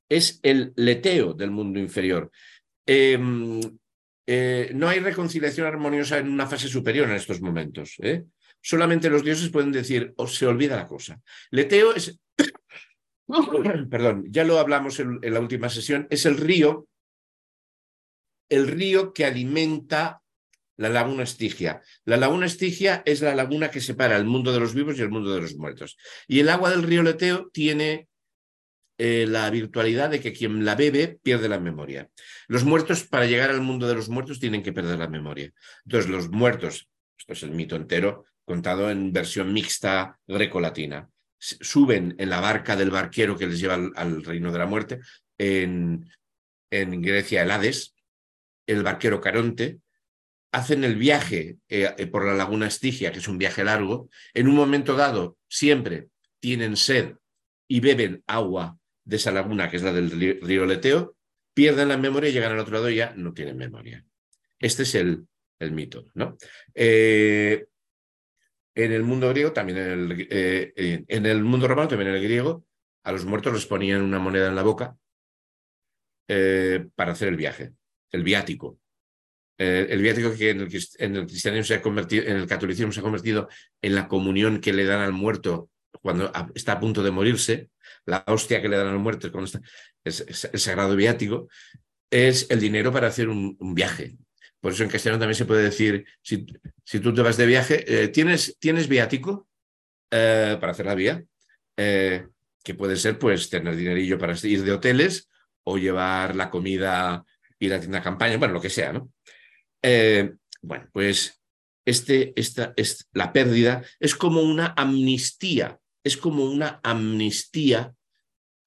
es el leteo del mundo inferior. Em, eh, no hay reconciliación armoniosa en una fase superior en estos momentos. ¿eh? Solamente los dioses pueden decir, o se olvida la cosa. Leteo es perdón, ya lo hablamos en, la última sesión, es el río, el río que alimenta la laguna Estigia. La laguna Estigia es la laguna que separa el mundo de los vivos y el mundo de los muertos. Y el agua del río Leteo tiene eh, la virtualidad de que quien la bebe pierde la memoria. Los muertos, para llegar al mundo de los muertos, tienen que perder la memoria. Entonces, los muertos, esto es el mito entero, contado en versión mixta greco-latina suben en la barca del barquero que les lleva al, reino de la muerte, en, Grecia el Hades, el barquero Caronte, hacen el viaje eh, eh, por la laguna Estigia, que es un viaje largo, en un momento dado siempre tienen sed y beben agua de esa laguna, que es la del río, Leteo, pierden la memoria y llegan al otro lado y ya no tienen memoria. Este es el, el mito. ¿no? Eh, en el mundo griego, también en el, eh, en el mundo romano, también en el griego, a los muertos les ponían una moneda en la boca eh, para hacer el viaje, el viático. Eh, el viático que en el, en el, cristianismo se ha convertido, en el catolicismo se ha convertido en la comunión que le dan al muerto cuando está a punto de morirse, la hostia que le dan al muerto cuando está, es, el sagrado viático, es el dinero para hacer un viaje, por eso en castellano también se puede decir, si, si tú te vas de viaje, eh, ¿tienes, ¿tienes viático eh, para hacer la vía? Eh, que puede ser pues tener dinerillo para ir de hoteles o llevar la comida y la tienda campaña, bueno, lo que sea, ¿no? bueno, pues este, esta, es, la pérdida es como una amnistía, es como una amnistía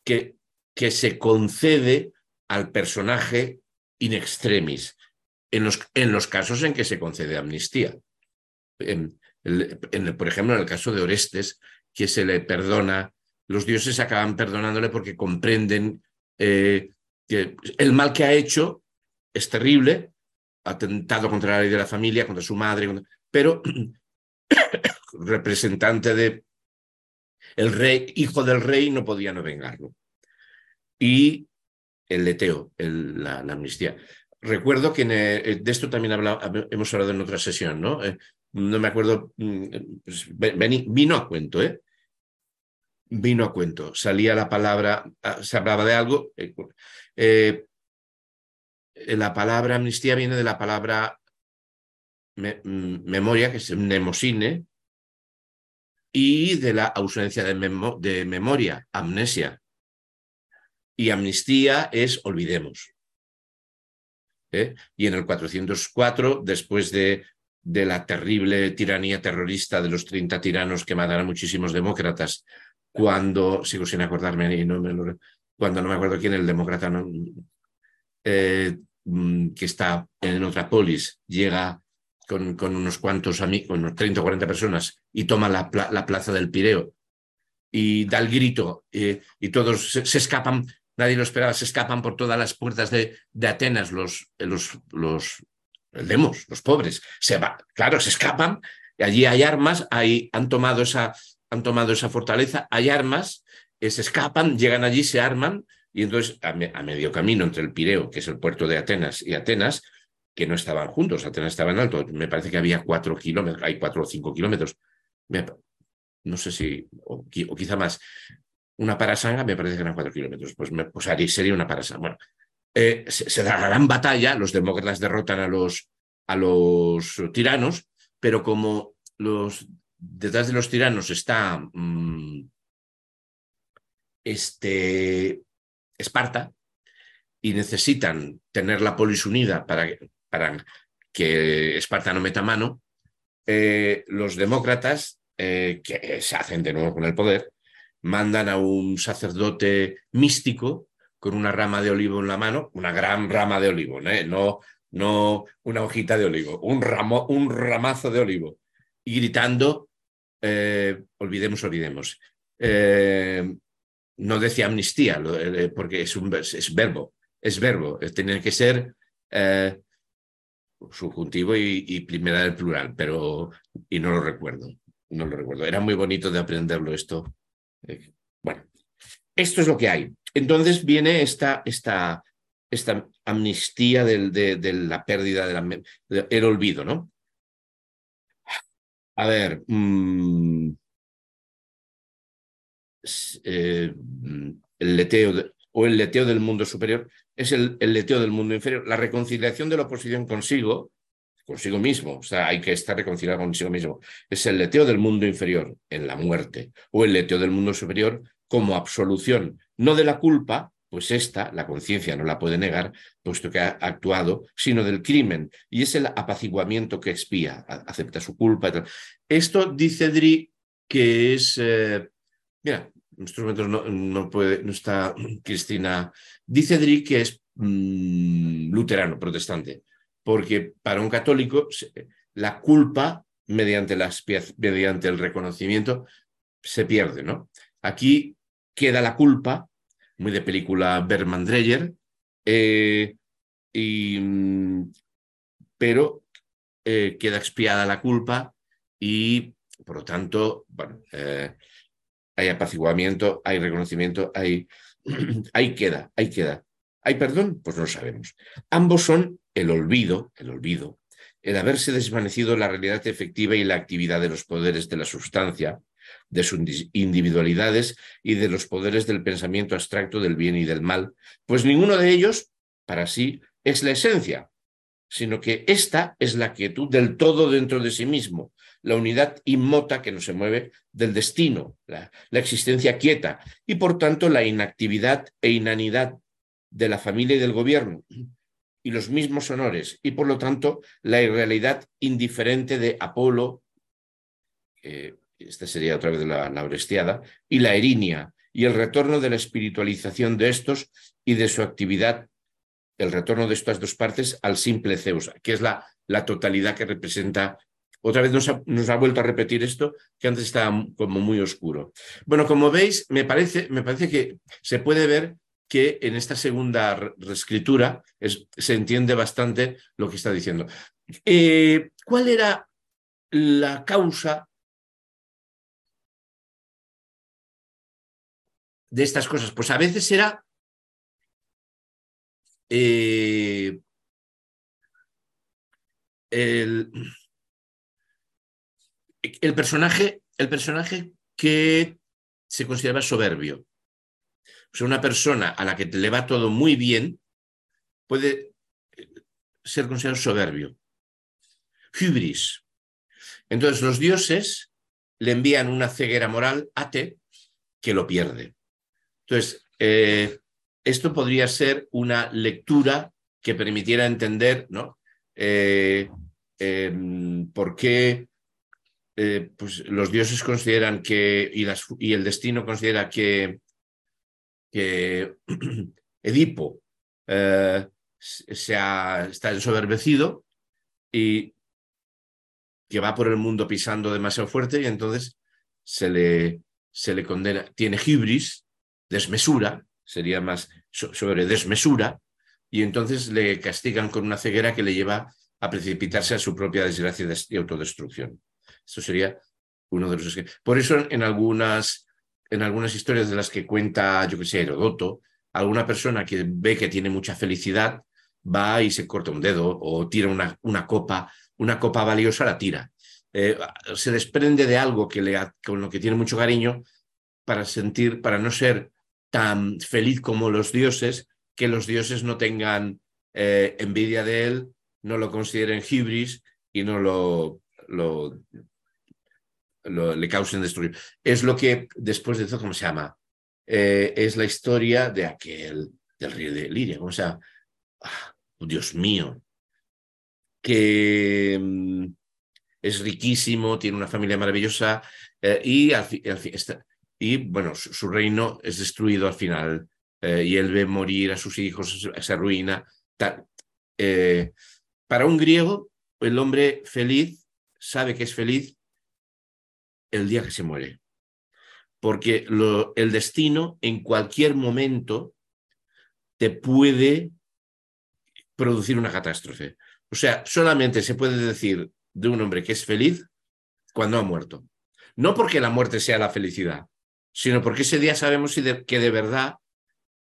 que, que se concede al personaje in extremis en los, en los casos en que se concede amnistía. En, por ejemplo, en el caso de Orestes, que se le perdona, los dioses acaban perdonándole porque comprenden eh, que el mal que ha hecho es terrible, atentado contra la ley de la familia, contra su madre, pero representante de el rey, hijo del rey, no podía no vengarlo. Y el leteo, la, amnistía recuerdo que eh, de esto también hemos hablado en otra sesión, ¿no? Eh, no me acuerdo, mm, pues, vino a cuento, ¿eh? Vino a cuento. Salía la palabra, ah, se hablaba de algo. Eh, la palabra amnistía viene de la palabra mm, memoria, que es nemosine, y de la ausencia de memoria, amnesia. Y amnistía es olvidemos. ¿Eh? Y en el 404, después de, de, la terrible tiranía terrorista de los 30 tiranos que mataron a muchísimos demócratas, cuando, sigo sin acordarme, no me cuando no me acuerdo quién, el demócrata eh, mm, que está en otra polis, llega con, con unos cuantos amigos, unos 30 o 40 personas, y toma la, la plaza del Pireo y da el grito eh, y todos se, escapan, nadie lo esperaba, se escapan por todas las puertas de, de Atenas los, los, los demos, los pobres. Se va, claro, se escapan, y allí hay armas, ahí han tomado esa, han tomado esa fortaleza, hay armas, eh, se escapan, llegan allí, se arman, y entonces a, medio camino entre el Pireo, que es el puerto de Atenas, y Atenas, que no estaban juntos, Atenas estaba en alto, me parece que había cuatro kilómetros, hay cuatro o cinco kilómetros, no sé si, o, quizá más, una parasanga me parece que eran cuatro kilómetros, pues, me, pues sería una parasanga. Bueno, eh, se, da la gran batalla, los demócratas derrotan a los, a los tiranos, pero como los, detrás de los tiranos está mm, este, Esparta y necesitan tener la polis unida para, para que Esparta no meta mano, eh, los demócratas eh, que se hacen de nuevo con el poder, mandan a un sacerdote místico con una rama de olivo en la mano, una gran rama de olivo, ¿eh? no, no una hojita de olivo, un, ramo, un ramazo de olivo, y gritando, eh, olvidemos, olvidemos. no decía amnistía, porque es un es verbo, es verbo, tiene que ser subjuntivo y, y, primera del plural, pero y no lo recuerdo no lo recuerdo. Era muy bonito de aprenderlo esto. Eh, bueno, esto es lo que hay. Entonces viene esta, esta, esta amnistía de, la pérdida, del olvido, ¿no? A ver, mm, eh, el leteo o el leteo del mundo superior es el, el leteo del mundo inferior. La reconciliación de la oposición consigo consigo mismo, o sea, hay que estar reconciliado consigo mismo. Es el leteo del mundo inferior en la muerte o el leteo del mundo superior como absolución, no de la culpa, pues esta, la conciencia no la puede negar, puesto que ha actuado, sino del crimen, y es el apaciguamiento que expía, acepta su culpa. Esto dice Dri que es, eh, mira, en estos momentos no, puede, no está Cristina, dice Dri que es mm, luterano, protestante, porque para un católico la culpa mediante, el reconocimiento se pierde, ¿no? Aquí queda la culpa, muy de película Berman Dreyer, eh, y, mm, pero eh, queda expiada la culpa y, por lo tanto, bueno, eh, hay apaciguamiento, hay reconocimiento, hay, ahí queda, ahí queda. ¿Hay perdón? Pues no lo sabemos. Ambos son el olvido, el olvido, el haberse desvanecido la realidad efectiva y la actividad de los poderes de la sustancia, de sus individualidades y de los poderes del pensamiento abstracto del bien y del mal, pues ninguno de ellos, para sí, es la esencia, sino que esta es la quietud del todo dentro de sí mismo, la unidad inmota que no se mueve del destino, la, la existencia quieta y por tanto la inactividad e inanidad de la familia y del gobierno y los mismos honores, y por lo tanto la irrealidad indiferente de Apolo, esta sería otra vez la, la y la Erinia, y el retorno de la espiritualización de estos y de su actividad, el retorno de estas dos partes al simple Zeus, que es la, la totalidad que representa. Otra vez nos ha, nos ha, vuelto a repetir esto, que antes estaba como muy oscuro. Bueno, como veis, me parece, me parece que se puede ver que en esta segunda reescritura se entiende bastante lo que está diciendo. Eh, ¿Cuál era la causa de estas cosas? Pues a veces era eh, el, el, personaje, el personaje que se consideraba soberbio una persona a la que le va todo muy bien puede eh, ser considerado soberbio. Hybris. Entonces los dioses le envían una ceguera moral a Te que lo pierde. Entonces, eh, esto podría ser una lectura que permitiera entender ¿no? Eh, em, por qué pues los dioses consideran que, y, y el destino considera que que Edipo eh, se está ensoberbecido y que va por el mundo pisando demasiado fuerte y entonces se le, se le condena, tiene hibris, desmesura, sería más sobre desmesura, y entonces le castigan con una ceguera que le lleva a precipitarse a su propia desgracia y autodestrucción. Esto sería uno de los... Por eso en algunas, en algunas historias de las que cuenta, yo que sé, Herodoto, alguna persona que ve que tiene mucha felicidad va y se corta un dedo o tira una, una copa, una copa valiosa la tira. Eh, se desprende de algo que le, con lo que tiene mucho cariño para sentir, para no ser tan feliz como los dioses, que los dioses no tengan eh, envidia de él, no lo consideren hibris y no lo, lo, le causen destruir. Es lo que después de todo, ¿cómo se llama? Eh, es la historia de aquel, del río de Liria, ¿cómo se? Ah, Dios mío, que mm, es riquísimo, tiene una familia maravillosa eh, y, al, y bueno, su, reino es destruido al final eh, y él ve morir a sus hijos, se ruina. Eh, para un griego, el hombre feliz sabe que es feliz el día que se muere, porque el destino en cualquier momento te puede producir una catástrofe. O sea, solamente se puede decir de un hombre que es feliz cuando ha muerto. No porque la muerte sea la felicidad, sino porque ese día sabemos que de verdad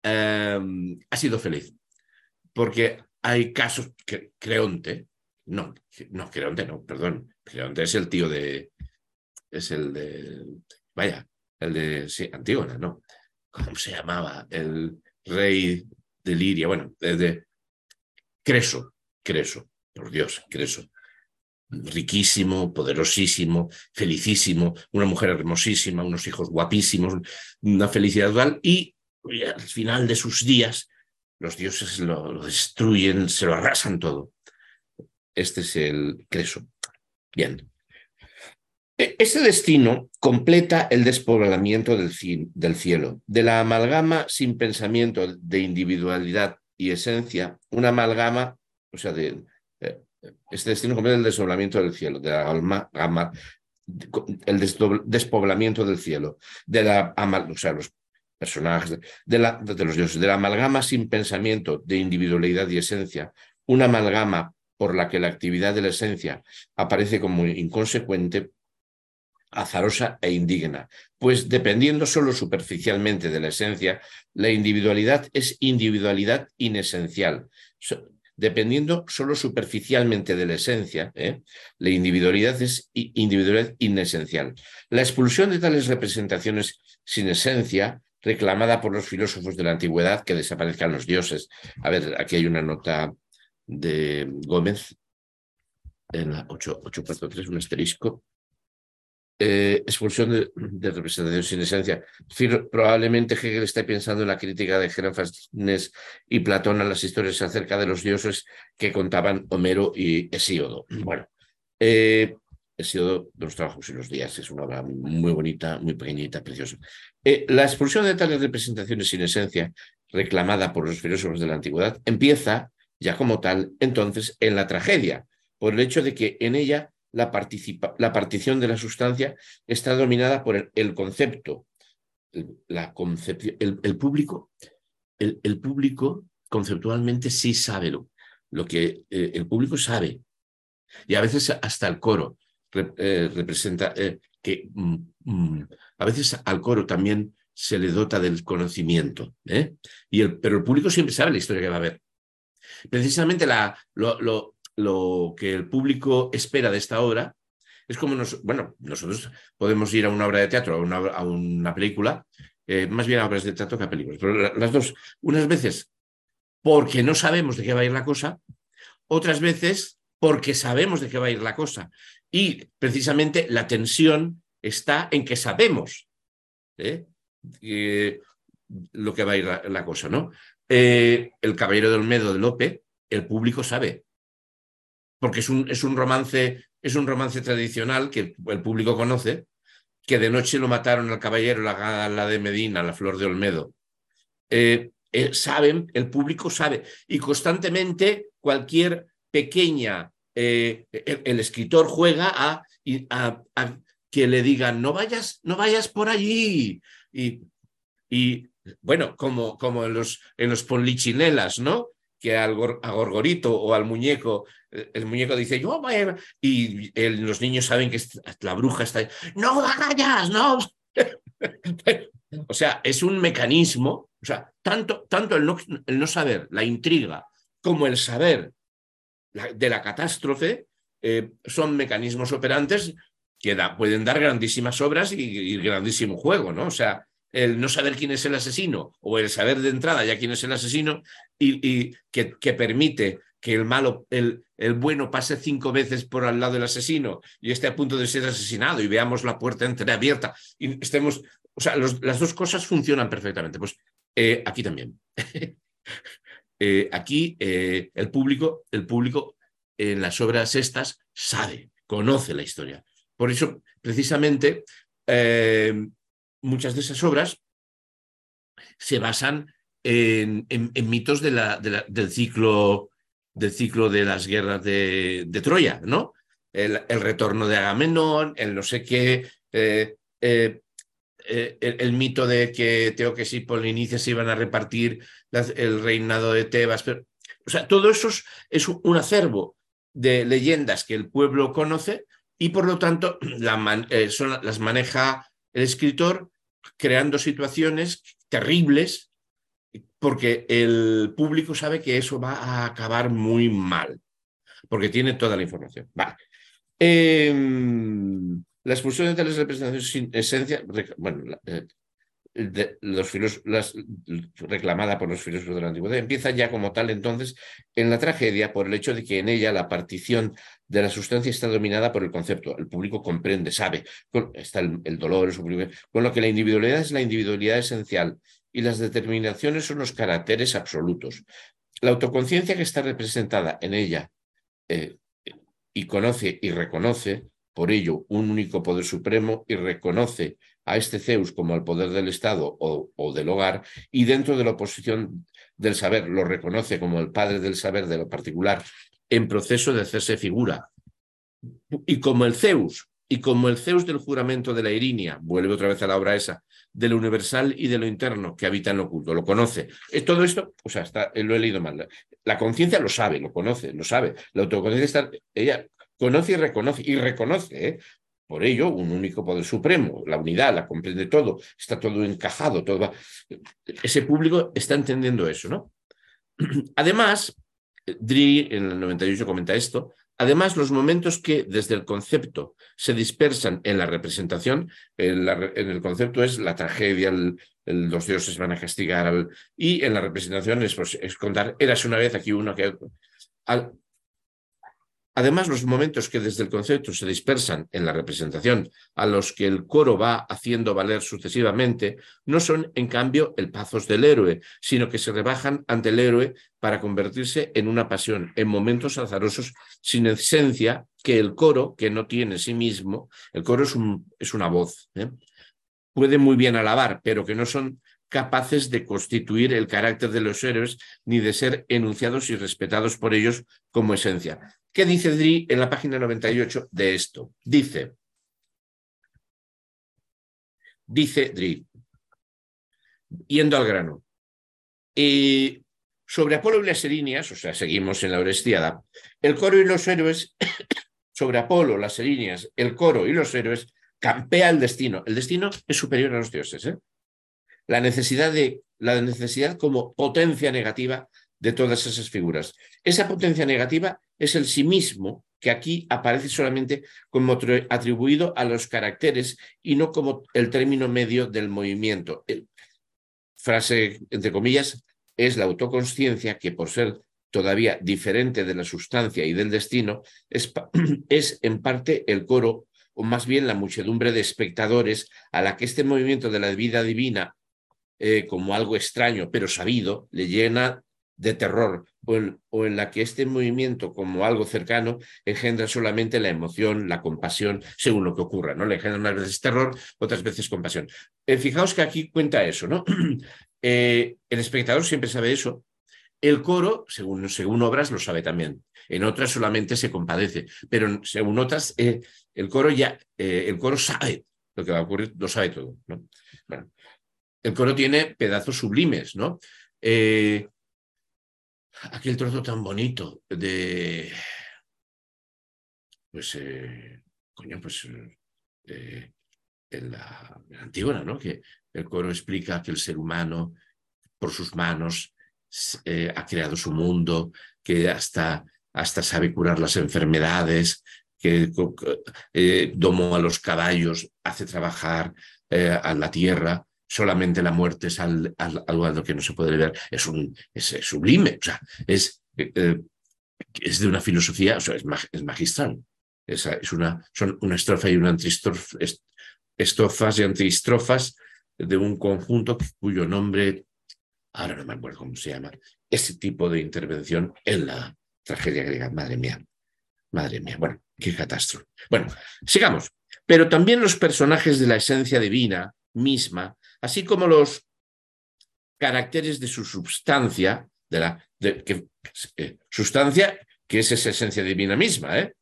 em, ha sido feliz. Porque hay casos, Creonte, no, no, Creonte no, perdón, Creonte es el tío de, es el de, vaya, el de, sí, Antígona, ¿no? ¿Cómo se llamaba? El rey de Liria, bueno, de Creso, Creso, por Dios, Creso riquísimo, poderosísimo, felicísimo, una mujer hermosísima, unos hijos guapísimos, una felicidad total y, al final de sus días los dioses lo, destruyen, se lo arrasan todo. Este es el Creso. Bien. E, ese destino completa el despoblamiento del, cielo, de la amalgama sin pensamiento de individualidad y esencia, una amalgama, o sea, de, este destino completa el desdoblamiento del cielo, de la alma, el despoblamiento del cielo, de la, o sea, los personajes, de los dioses, de la amalgama sin pensamiento de individualidad y esencia, una amalgama por la que la actividad de la esencia aparece como inconsecuente, azarosa e indigna, pues dependiendo solo superficialmente de la esencia, la individualidad es individualidad inesencial, dependiendo solo superficialmente de la esencia, ¿eh? la individualidad es individualidad inesencial. La expulsión de tales representaciones sin esencia, reclamada por los filósofos de la antigüedad, que desaparezcan los dioses. A ver, aquí hay una nota de Gómez en la 843, un asterisco, eh, expulsión de, representación sin esencia. Probablemente Hegel está pensando en la crítica de Jerónimo y Platón a las historias acerca de los dioses que contaban Homero y Hesíodo. Bueno, eh, Hesíodo de los trabajos y los días es una obra muy bonita, muy pequeñita, preciosa. Eh, la expulsión de tales representaciones sin esencia, reclamada por los filósofos de la antigüedad, empieza ya como tal entonces en la tragedia, por el hecho de que en ella la, la partición de la sustancia está dominada por el, concepto, la concepción, el, público, el, público conceptualmente sí sabe lo, lo que eh, el público sabe. Y a veces hasta el coro eh, representa eh, que mm, mm, a veces al coro también se le dota del conocimiento, y el, pero el público siempre sabe la historia que va a haber. Precisamente la, lo que el público espera de esta obra es como nos, bueno, nosotros podemos ir a una obra de teatro, a una, a una película, eh, más bien a obras de teatro que a películas, pero las dos, unas veces porque no sabemos de qué va a ir la cosa, otras veces porque sabemos de qué va a ir la cosa. Y precisamente la tensión está en que sabemos ¿eh? lo que va a ir la, cosa, ¿no? Eh, el Caballero del Olmedo de Lope, el público sabe porque es un, es un, romance, es un romance tradicional que el público conoce, que de noche lo mataron al caballero, la la de Medina, la flor de Olmedo. Eh, eh, saben, el público sabe, y constantemente cualquier pequeña el, escritor juega a, que le digan, no vayas, no vayas por allí. Y, y bueno, como, como en los, en los ponlichinelas, ¿no? Que al, a Gorgorito o al muñeco, el muñeco dice, yo. Y los niños saben que la bruja está ahí, no vayas, no. o sea, es un mecanismo, o sea, tanto, tanto el, no, saber, la intriga, como el saber de la catástrofe, eh, son mecanismos operantes que pueden dar grandísimas obras y, grandísimo juego, ¿no? O sea, el no saber quién es el asesino o el saber de entrada ya quién es el asesino y, que, permite que el malo, el, el, bueno pase cinco veces por al lado del asesino y esté a punto de ser asesinado y veamos la puerta entreabierta y estemos, o sea, las dos cosas funcionan perfectamente. Pues eh, aquí también. eh, aquí eh, el público, el público en las obras estas sabe, conoce la historia. Por eso, precisamente, muchas de esas obras se basan en, mitos del, ciclo, del ciclo de las guerras de, Troya, ¿no? El, retorno de Agamenón, el no sé qué, eh, eh, eh, el, mito de que Teoques y Polinices se iban a repartir el reinado de Tebas. o sea, todo eso es, un acervo de leyendas que el pueblo conoce y por lo tanto las maneja el escritor creando situaciones terribles porque el público sabe que eso va a acabar muy mal, porque tiene toda la información. Vale. Em, la expulsión de las representaciones sin esencia, bueno, eh, las, reclamada por los filósofos de la antigüedad, empieza ya como tal entonces en la tragedia por el hecho de que en ella la partición de la sustancia está dominada por el concepto. El público comprende, sabe, está el, dolor, el con lo que la individualidad es la individualidad esencial y las determinaciones son los caracteres absolutos. La autoconciencia que está representada en ella eh, y conoce y reconoce, por ello, un único poder supremo y reconoce a este Zeus como al poder del Estado o, del hogar, y dentro de la oposición del saber lo reconoce como el padre del saber de lo particular en proceso de hacerse figura. Y como el Zeus, y como el Zeus del juramento de la Irinia, vuelve otra vez a la obra esa, de lo universal y de lo interno que habita en lo oculto, lo conoce. Todo esto, o sea, está, lo he leído mal. La conciencia lo sabe, lo conoce, lo sabe. La autoconciencia está, ella conoce y reconoce, y reconoce, ¿eh? Por ello, un único poder supremo, la unidad, la comprende todo, está todo encajado, todo Ese público está entendiendo eso, ¿no? Además, Dri en el 98 comenta esto, además los momentos que desde el concepto se dispersan en la representación, en, el concepto es la tragedia, los dioses van a castigar, y en la representación es, pues, es contar, eras una vez aquí uno que... Al, Además, los momentos que desde el concepto se dispersan en la representación, a los que el coro va haciendo valer sucesivamente, no son, en cambio, el pazos del héroe, sino que se rebajan ante el héroe para convertirse en una pasión, en momentos azarosos sin esencia que el coro, que no tiene sí mismo, el coro es, un, es una voz, ¿eh? puede muy bien alabar, pero que no son capaces de constituir el carácter de los héroes ni de ser enunciados y respetados por ellos como esencia. ¿Qué dice Dri en la página 98 de esto? Dice, dice Dri, yendo al grano, y sobre Apolo y las Erinias, o sea, seguimos en la Orestiada, el coro y los héroes, sobre Apolo, las Erinias, el coro y los héroes, campea el destino. El destino es superior a los dioses. ¿eh? La, necesidad de, la necesidad como potencia negativa de todas esas figuras. Esa potencia negativa es el sí mismo, que aquí aparece solamente como atribuido a los caracteres y no como el término medio del movimiento. frase, entre comillas, es la autoconsciencia que por ser todavía diferente de la sustancia y del destino, es, en parte el coro o más bien la muchedumbre de espectadores a la que este movimiento de la vida divina, eh, como algo extraño pero sabido, le llena de terror o en, la que este movimiento como algo cercano engendra solamente la emoción, la compasión, según lo que ocurra, ¿no? Le engendra unas veces terror, otras veces compasión. Eh, fijaos que aquí cuenta eso, ¿no? Eh, el espectador siempre sabe eso. El coro, según, según obras, lo sabe también. en otras solamente se compadece, pero según otras, eh, el coro ya, eh, el coro sabe lo que va a ocurrir, lo sabe todo. el coro tiene pedazos sublimes, ¿no? Eh, aquel trozo tan bonito de, pues, coño, pues, en la, Antígona, ¿no? Que el coro explica que el ser humano, por sus manos, ha creado su mundo, que hasta, hasta sabe curar las enfermedades, que eh, domó a los caballos, hace trabajar eh, a la tierra, solamente la muerte es algo a lo que no se puede ver, es, un, es, sublime, o sea, es, eh, es de una filosofía, es, magistral. Es, es, una, son una estrofa y una antistrofa, estrofas y antistrofas de un conjunto cuyo nombre, ahora no me acuerdo cómo se llama, ese tipo de intervención en la tragedia griega. Madre mía, madre mía. Bueno, qué catástrofe. Bueno, sigamos. Pero también los personajes de la esencia divina misma, así como los caracteres de su sustancia, de la que, eh, sustancia que es esa esencia divina misma, ¿eh?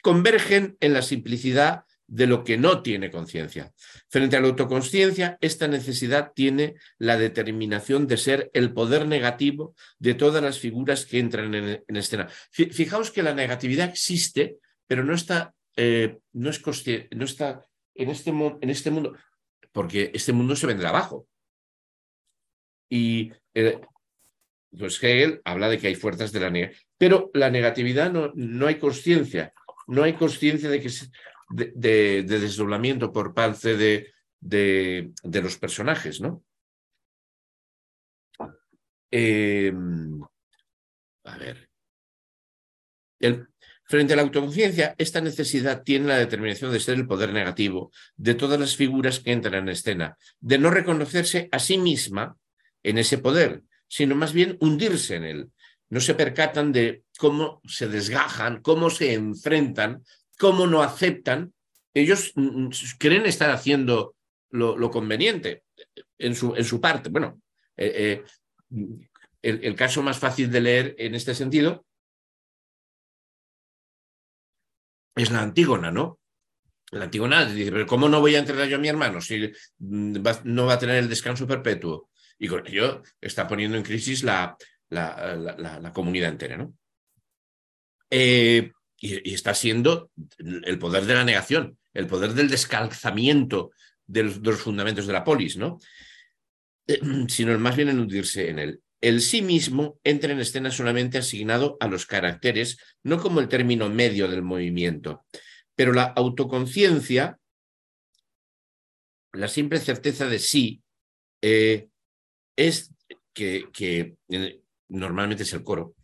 convergen en la simplicidad de lo que no tiene conciencia. Frente a la autoconsciencia, esta necesidad tiene la determinación de ser el poder negativo de todas las figuras que entran en, escena. Fijaos que la negatividad existe, pero no está, eh, no, es no está en este, en este mundo, porque este mundo se vendrá abajo. Y eh, pues Hegel habla de que hay fuerzas de la negatividad, pero la negatividad no, no hay conciencia, no hay conciencia de que de, desdoblamiento por parte de, de, los personajes, ¿no? Em, a ver. Frente a la autoconciencia, esta necesidad tiene la determinación de ser el poder negativo de todas las figuras que entran en escena, de no reconocerse a sí misma en ese poder, sino más bien hundirse en él. No se percatan de cómo se desgajan, cómo se enfrentan cómo no aceptan, ellos mm, mm, creen estar haciendo lo, conveniente en su, en su, parte. Bueno, eh, eh, el, caso más fácil de leer en este sentido es la Antígona, ¿no? La Antígona dice, pero ¿cómo no voy a entrenar yo a mi hermano si mm, no va a tener el descanso perpetuo? Y con ello está poniendo en crisis la, la, comunidad entera, ¿no? Eh, y, está siendo el poder de la negación, el poder del descalzamiento de los, fundamentos de la polis, ¿no? Eh, sino más bien en hundirse en él. El sí mismo entra en escena solamente asignado a los caracteres, no como el término medio del movimiento, pero la autoconciencia, la simple certeza de sí, eh, es que, eh, normalmente es el coro,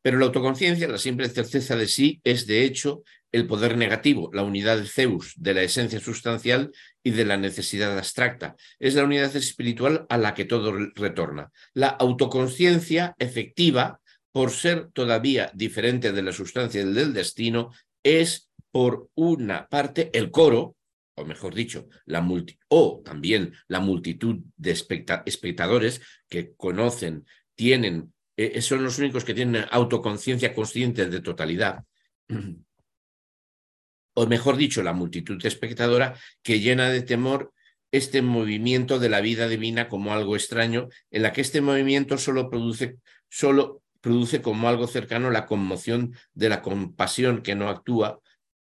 pero la autoconciencia, la simple certeza de sí, es de hecho el poder negativo, la unidad de Zeus, de la esencia sustancial y de la necesidad abstracta. Es la unidad espiritual a la que todo retorna. La autoconciencia efectiva, por ser todavía diferente de la sustancia del destino, es por una parte el coro, o mejor dicho, la multi o también la multitud de espectadores que conocen, tienen eh, son los únicos que tienen autoconciencia consciente de totalidad. O mejor dicho, la multitud espectadora que llena de temor este movimiento de la vida divina como algo extraño, en la que este movimiento solo produce, solo produce como algo cercano la conmoción de la compasión que no actúa.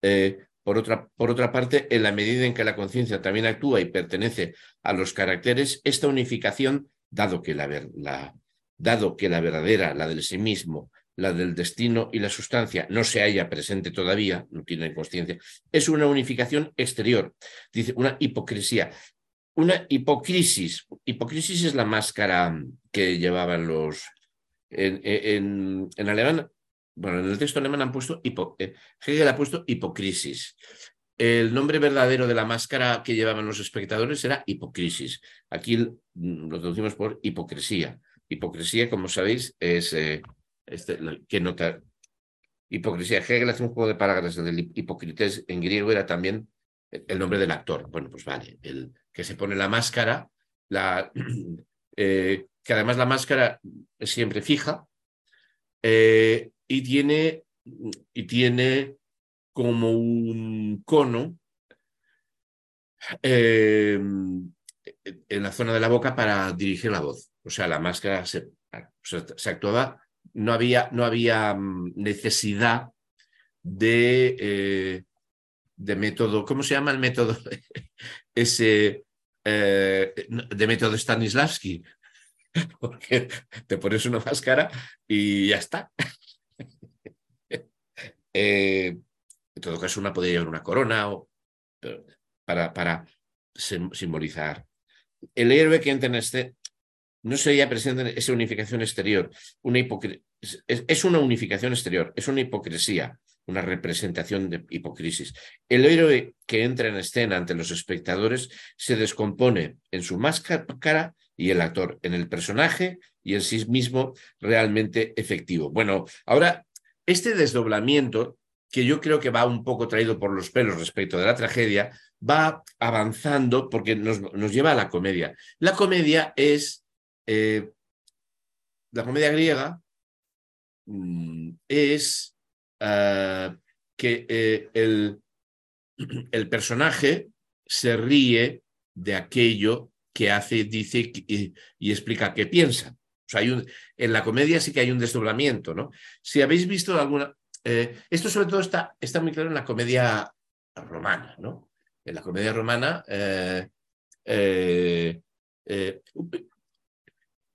Eh, por, otra, por otra parte, en la medida en que la conciencia también actúa y pertenece a los caracteres, esta unificación, dado que la, la, dado que la verdadera, la del sí mismo, la del destino y la sustancia no se haya presente todavía, no tiene conciencia, es una unificación exterior, dice una hipocresía. Una hipocrisis, hipocrisis es la máscara que llevaban los... En, en, alemán, bueno, en el texto alemán han puesto, eh, Hegel ha puesto hipocrisis. El nombre verdadero de la máscara que llevaban los espectadores era hipocrisis. Aquí lo traducimos por hipocresía. Hipocresía, como sabéis, es eh, este, que nota. Hipocresía. Hegel hace un juego de palabras. El hipócrites en griego era también el nombre del actor. Bueno, pues vale. El que se pone la máscara, la, eh, que además la máscara es siempre fija. Eh, y tiene, y tiene como un cono em, en la zona de la boca para dirigir la voz. O sea, la máscara se, se actuaba, no había, no había mm, necesidad de, eh, de método, ¿cómo se llama el método? Ese eh, de método Stanislavski, porque te pones una máscara y ya está. Eh, en todo caso, una podría llevar una corona o, para, para simbolizar. El héroe que entra en este no sería presente esa unificación exterior, una es, una unificación exterior, es una hipocresía, una representación de hipocrisis. El héroe que entra en escena ante los espectadores se descompone en su máscara y el actor, en el personaje y en sí mismo realmente efectivo. Bueno, ahora, este desdoblamiento, que yo creo que va un poco traído por los pelos respecto de la tragedia, va avanzando porque nos, nos lleva a la comedia. La comedia es, eh, la comedia griega mm, es ah, que eh, el, el personaje se ríe de aquello que hace, dice y, explica qué piensa. O hay un, en la comedia sí que hay un desdoblamiento, ¿no? Si habéis visto alguna... Eh, esto sobre todo está, está muy claro en la comedia romana, ¿no? En la comedia romana eh, eh,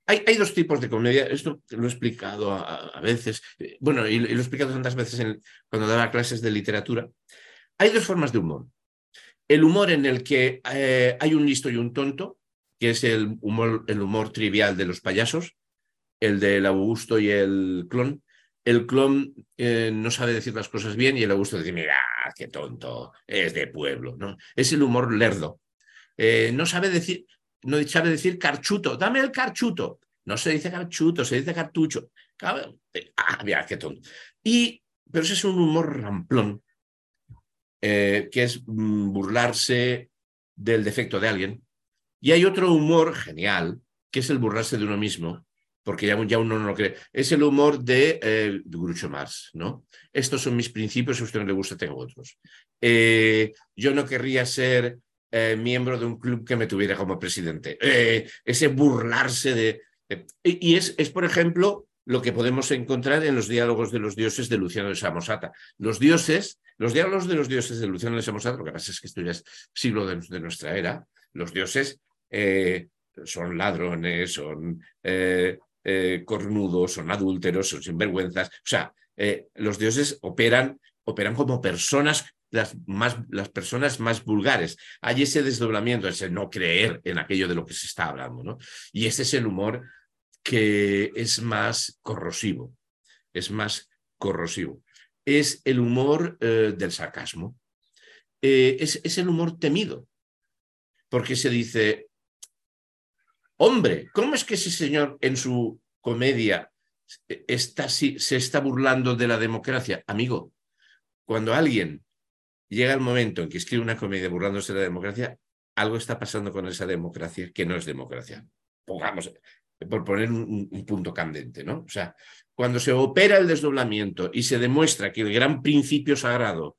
hay, dos tipos de comedia, esto lo he explicado a, veces, bueno, y, lo he explicado tantas veces cuando daba clases de literatura. Hay dos formas de humor. El humor en el que hay un listo y un tonto, que es el humor, el humor trivial de los payasos, el del Augusto y el clon. El clon eh, no sabe decir las cosas bien y el Augusto dice, mira, qué tonto, es de pueblo. ¿no? Es el humor lerdo. Eh, no sabe decir, no sabe decir carchuto, dame el carchuto. No se dice carchuto, se dice cartucho. Ah, mira, qué tonto. Y, pero ese es un humor ramplón, eh, que es mm, burlarse del defecto de alguien, y hay otro humor genial, que es el burlarse de uno mismo, porque ya, ya uno no lo cree. Es el humor de, eh, Marx, ¿no? Estos son mis principios, a usted no le gusta, tengo otros. Eh, yo no querría ser eh, miembro de un club que me tuviera como presidente. Eh, ese burlarse de... y es, es, por ejemplo, lo que podemos encontrar en los diálogos de los dioses de Luciano de Samosata. Los dioses, los diálogos de los dioses de Luciano de Samosata, lo que pasa es que esto ya es siglo de nuestra era, los dioses eh, son ladrones, son cornudos, son adúlteros, son sinvergüenzas. O sea, los dioses operan, operan como personas, las, más, las personas más vulgares. Hay ese desdoblamiento, ese no creer en aquello de lo que se está hablando. ¿no? Y ese es el humor que es más corrosivo, es más corrosivo. Es el humor del sarcasmo, es, es, el humor temido, porque se dice, Hombre, ¿cómo es que ese señor en su comedia está, se está burlando de la democracia? Amigo, cuando alguien llega el momento en que escribe una comedia burlándose de la democracia, algo está pasando con esa democracia que no es democracia. Pongamos, por poner un, un, punto candente, ¿no? O sea, cuando se opera el desdoblamiento y se demuestra que el gran principio sagrado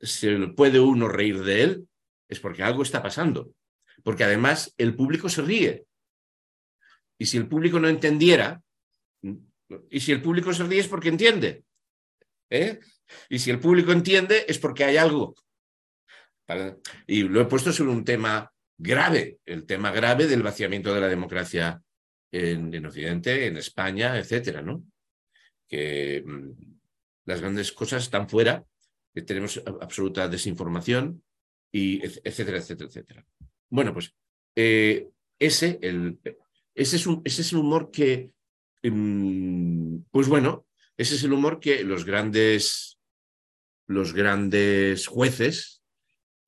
se puede uno reír de él, es porque algo está pasando. Porque además el público se ríe. Y si el público no entendiera, y si el público se ríe es porque entiende. ¿eh? Y si el público entiende es porque hay algo. Y lo he puesto sobre un tema grave, el tema grave del vaciamiento de la democracia en, Occidente, en España, etcétera, ¿no? Que mm, las grandes cosas están fuera, que tenemos absoluta desinformación, y etcétera, etcétera, etcétera. Bueno, pues eh, ese, el, ese es, un, ese es el humor que, em, pues bueno, ese es el humor que los grandes, los grandes jueces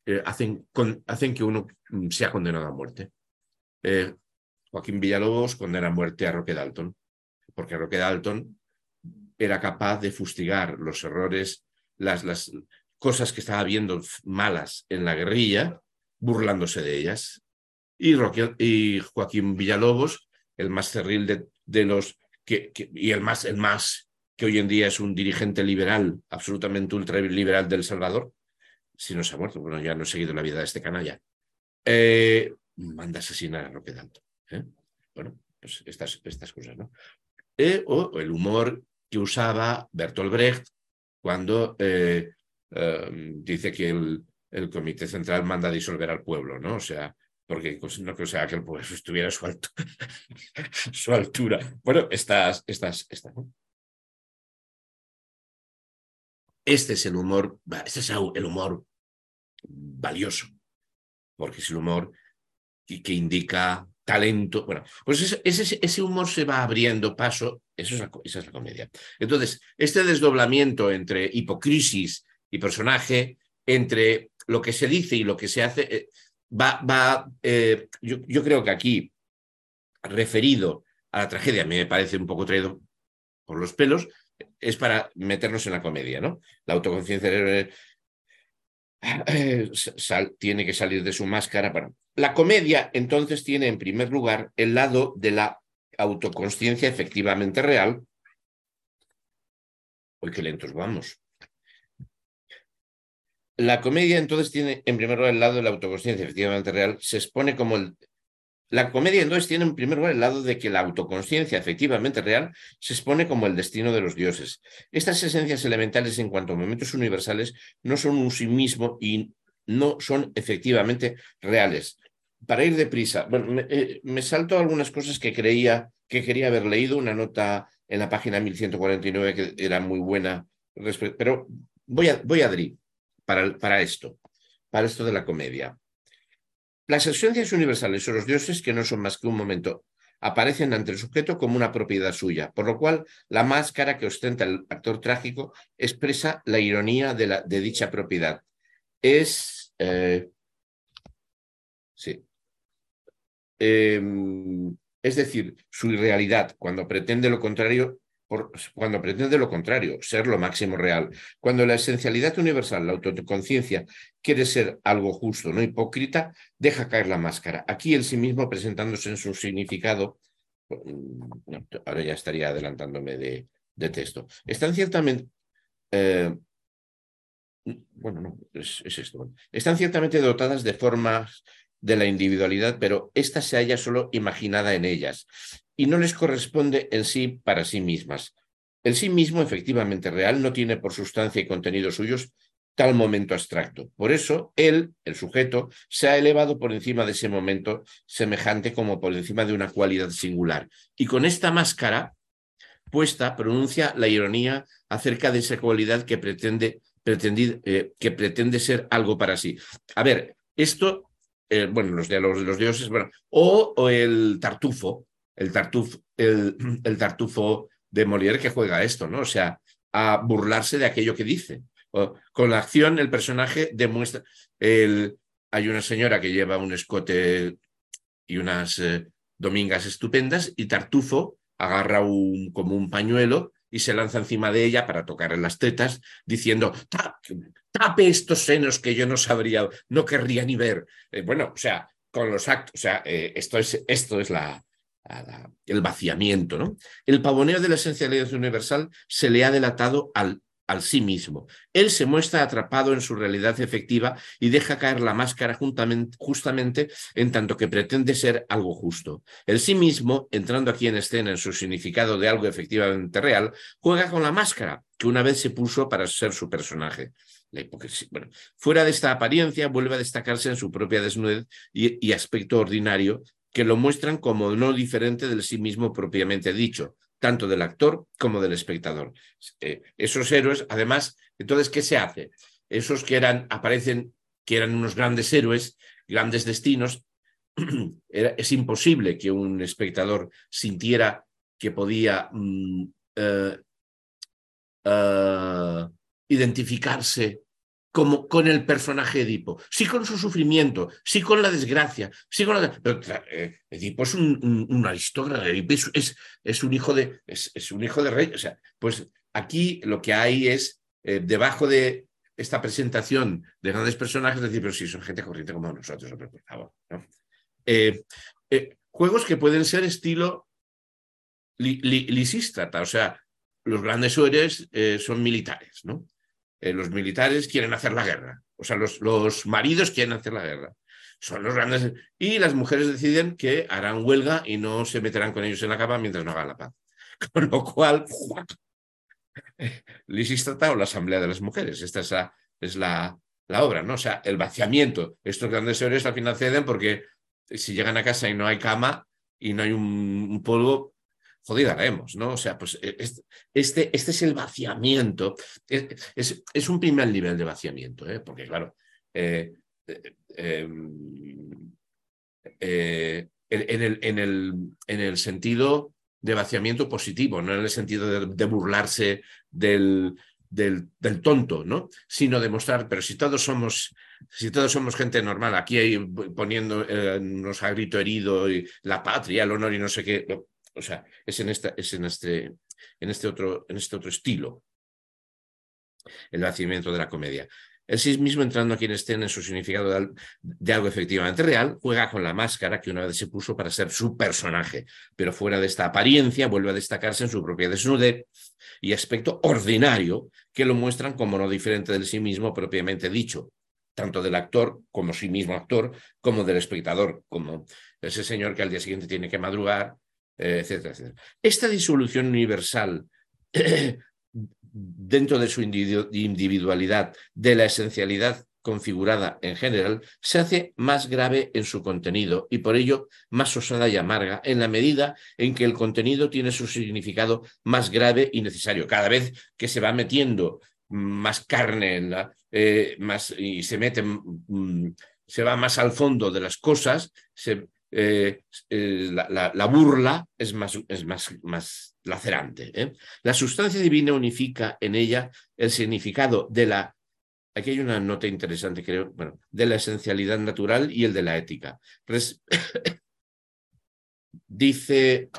eh, hacen, hacen que uno mm, sea condenado a muerte. Eh, Joaquín Villalobos condena a muerte a Roque Dalton, porque Roque Dalton era capaz de fustigar los errores, las, las cosas que estaba viendo malas en la guerrilla, burlándose de ellas y, y Joaquín Villalobos, el más cerril de, los que, y el más, el más que hoy en día es un dirigente liberal, absolutamente ultraliberal del Salvador, si no se ha muerto, bueno, ya no he seguido la vida de este canalla, eh, manda a asesinar a Roque Dalton. ¿eh? Bueno, pues estas, estas cosas, ¿no? Eh, o el humor que usaba Bertolt Brecht cuando dice que el, el Comité Central manda a disolver al pueblo, ¿no? O sea, porque pues, no creo sea que el pueblo estuviera a su, su altura. Bueno, estas, estas, estas, Este es el humor, este es el humor valioso, porque es el humor que, que indica talento. Bueno, pues ese, ese, humor se va abriendo paso, es esa es la comedia. Entonces, este desdoblamiento entre hipocrisis y personaje, entre lo que se dice y lo que se hace, eh, va, va eh, yo, yo, creo que aquí, referido a la tragedia, me parece un poco traído por los pelos, es para meternos en la comedia, ¿no? La autoconciencia eh, tiene que salir de su máscara. Para... La comedia, entonces, tiene en primer lugar el lado de la autoconsciencia efectivamente real. Uy, qué lentos vamos. La comedia entonces tiene en primer lugar el lado de la autoconsciencia efectivamente real, se expone como el... La comedia entonces tiene en primer lugar el lado de que la autoconsciencia efectivamente real se expone como el destino de los dioses. Estas esencias elementales en cuanto a momentos universales no son un sí mismo y no son efectivamente reales. Para ir deprisa, bueno, me, eh, salto algunas cosas que creía que quería haber leído, una nota en la página 1149 que era muy buena, pero voy a, voy a para, esto, para esto de la comedia. Las esencias universales o los dioses, que no son más que un momento, aparecen ante el sujeto como una propiedad suya, por lo cual la máscara que ostenta el actor trágico expresa la ironía de, dicha propiedad. Es... Eh, sí. Em, es decir, su irrealidad, cuando pretende lo contrario, cuando pretende lo contrario, ser lo máximo real. Cuando la esencialidad universal, la autoconciencia, quiere ser algo justo, no hipócrita, deja caer la máscara. Aquí el sí mismo presentándose en su significado, mm, ahora ya estaría adelantándome de, texto. Están ciertamente... Eh, bueno, no, es, esto. Están ciertamente dotadas de formas de la individualidad, pero esta se halla solo imaginada en ellas y no les corresponde en sí para sí mismas. El sí mismo, efectivamente real, no tiene por sustancia y contenido suyos tal momento abstracto. Por eso, él, el sujeto, se ha elevado por encima de ese momento semejante como por encima de una cualidad singular. Y con esta máscara puesta, pronuncia la ironía acerca de esa cualidad que pretende, eh, que pretende ser algo para sí. A ver, esto eh, bueno, los diálogos de los dioses, bueno, o, el tartufo, el, tartufo, el, tartufo de Molière que juega esto, ¿no? O sea, a burlarse de aquello que dice. con la acción, el personaje demuestra. El, hay una señora que lleva un escote y unas eh, domingas estupendas, y Tartufo agarra un, como un pañuelo y se lanza encima de ella para tocarle las tetas, diciendo, tape estos senos que yo no sabría, no querría ni ver. Eh, bueno, o sea, con los actos, o sea, eh, esto es, esto es la, el vaciamiento, ¿no? El pavoneo de la esencialidad universal se le ha delatado al, al sí mismo. Él se muestra atrapado en su realidad efectiva y deja caer la máscara justamente en tanto que pretende ser algo justo. El sí mismo, entrando aquí en escena en su significado de algo efectivamente real, juega con la máscara que una vez se puso para ser su personaje. La fuera de esta apariencia, vuelve a destacarse en su propia desnudez y, aspecto ordinario, que lo muestran como no diferente del sí mismo propiamente dicho, tanto del actor como del espectador. Eh, esos héroes, además, entonces, ¿qué se hace? Esos que eran, aparecen, que eran unos grandes héroes, grandes destinos, es imposible que un espectador sintiera que podía mm, eh, eh, identificarse como con el personaje Edipo, sí con su sufrimiento, sí con la desgracia, sí con la... Eh, Edipo es un, aristócrata, Edipo es, es, un hijo de, es, un hijo de rey. O sea, pues aquí lo que hay es, eh, debajo de esta presentación de grandes personajes, decir, pero sí, son gente corriente como nosotros, por favor. Eh, juegos que pueden ser estilo lisístrata, o sea, los grandes héroes son militares, ¿no? Eh, los militares quieren hacer la guerra, o sea, los, los maridos quieren hacer la guerra. Son los grandes. Y las mujeres deciden que harán huelga y no se meterán con ellos en la cama mientras no hagan la paz. Con lo cual, Lisístrata o la Asamblea de las Mujeres. Esta es la, es la, la obra, ¿no? O sea, el vaciamiento. Estos grandes héroes al final ceden porque si llegan a casa y no hay cama y no hay un, polvo, jodida haremos, ¿no? O sea, pues e, este, este es el vaciamiento. Es, es, un primer nivel de vaciamiento, ¿eh? Porque, claro, eh, eh, em, eh en, el, en, el, en el sentido de vaciamiento positivo, no en el sentido de, burlarse del, del, tonto, ¿no? Sino demostrar, pero si todos somos, si todos somos gente normal, aquí hay poniendo eh, a grito herido y la patria, el honor y no sé qué. O sea, es en esta, es en este, en este otro, en este otro estilo. El vaciamiento de la comedia. El sí mismo, entrando a quienes estén en su significado de, algo efectivamente real, juega con la máscara que una vez se puso para ser su personaje, pero fuera de esta apariencia vuelve a destacarse en su propia desnudez y aspecto ordinario que lo muestran como no diferente del sí mismo propiamente dicho, tanto del actor como sí mismo actor, como del espectador, como ese señor que al día siguiente tiene que madrugar, etcétera, etcétera. Esta disolución universal dentro de su individualidad, de la esencialidad configurada en general, se hace más grave en su contenido y por ello más osada y amarga en la medida en que el contenido tiene su significado más grave y necesario. Cada vez que se va metiendo más carne en eh, más, y se mete, mm, se va más al fondo de las cosas, se, eh, eh, la, burla es más, es más, más lacerante. ¿eh? La sustancia divina unifica en ella el significado de la, aquí hay una nota interesante, creo, bueno, de la esencialidad natural y el de la ética. dice,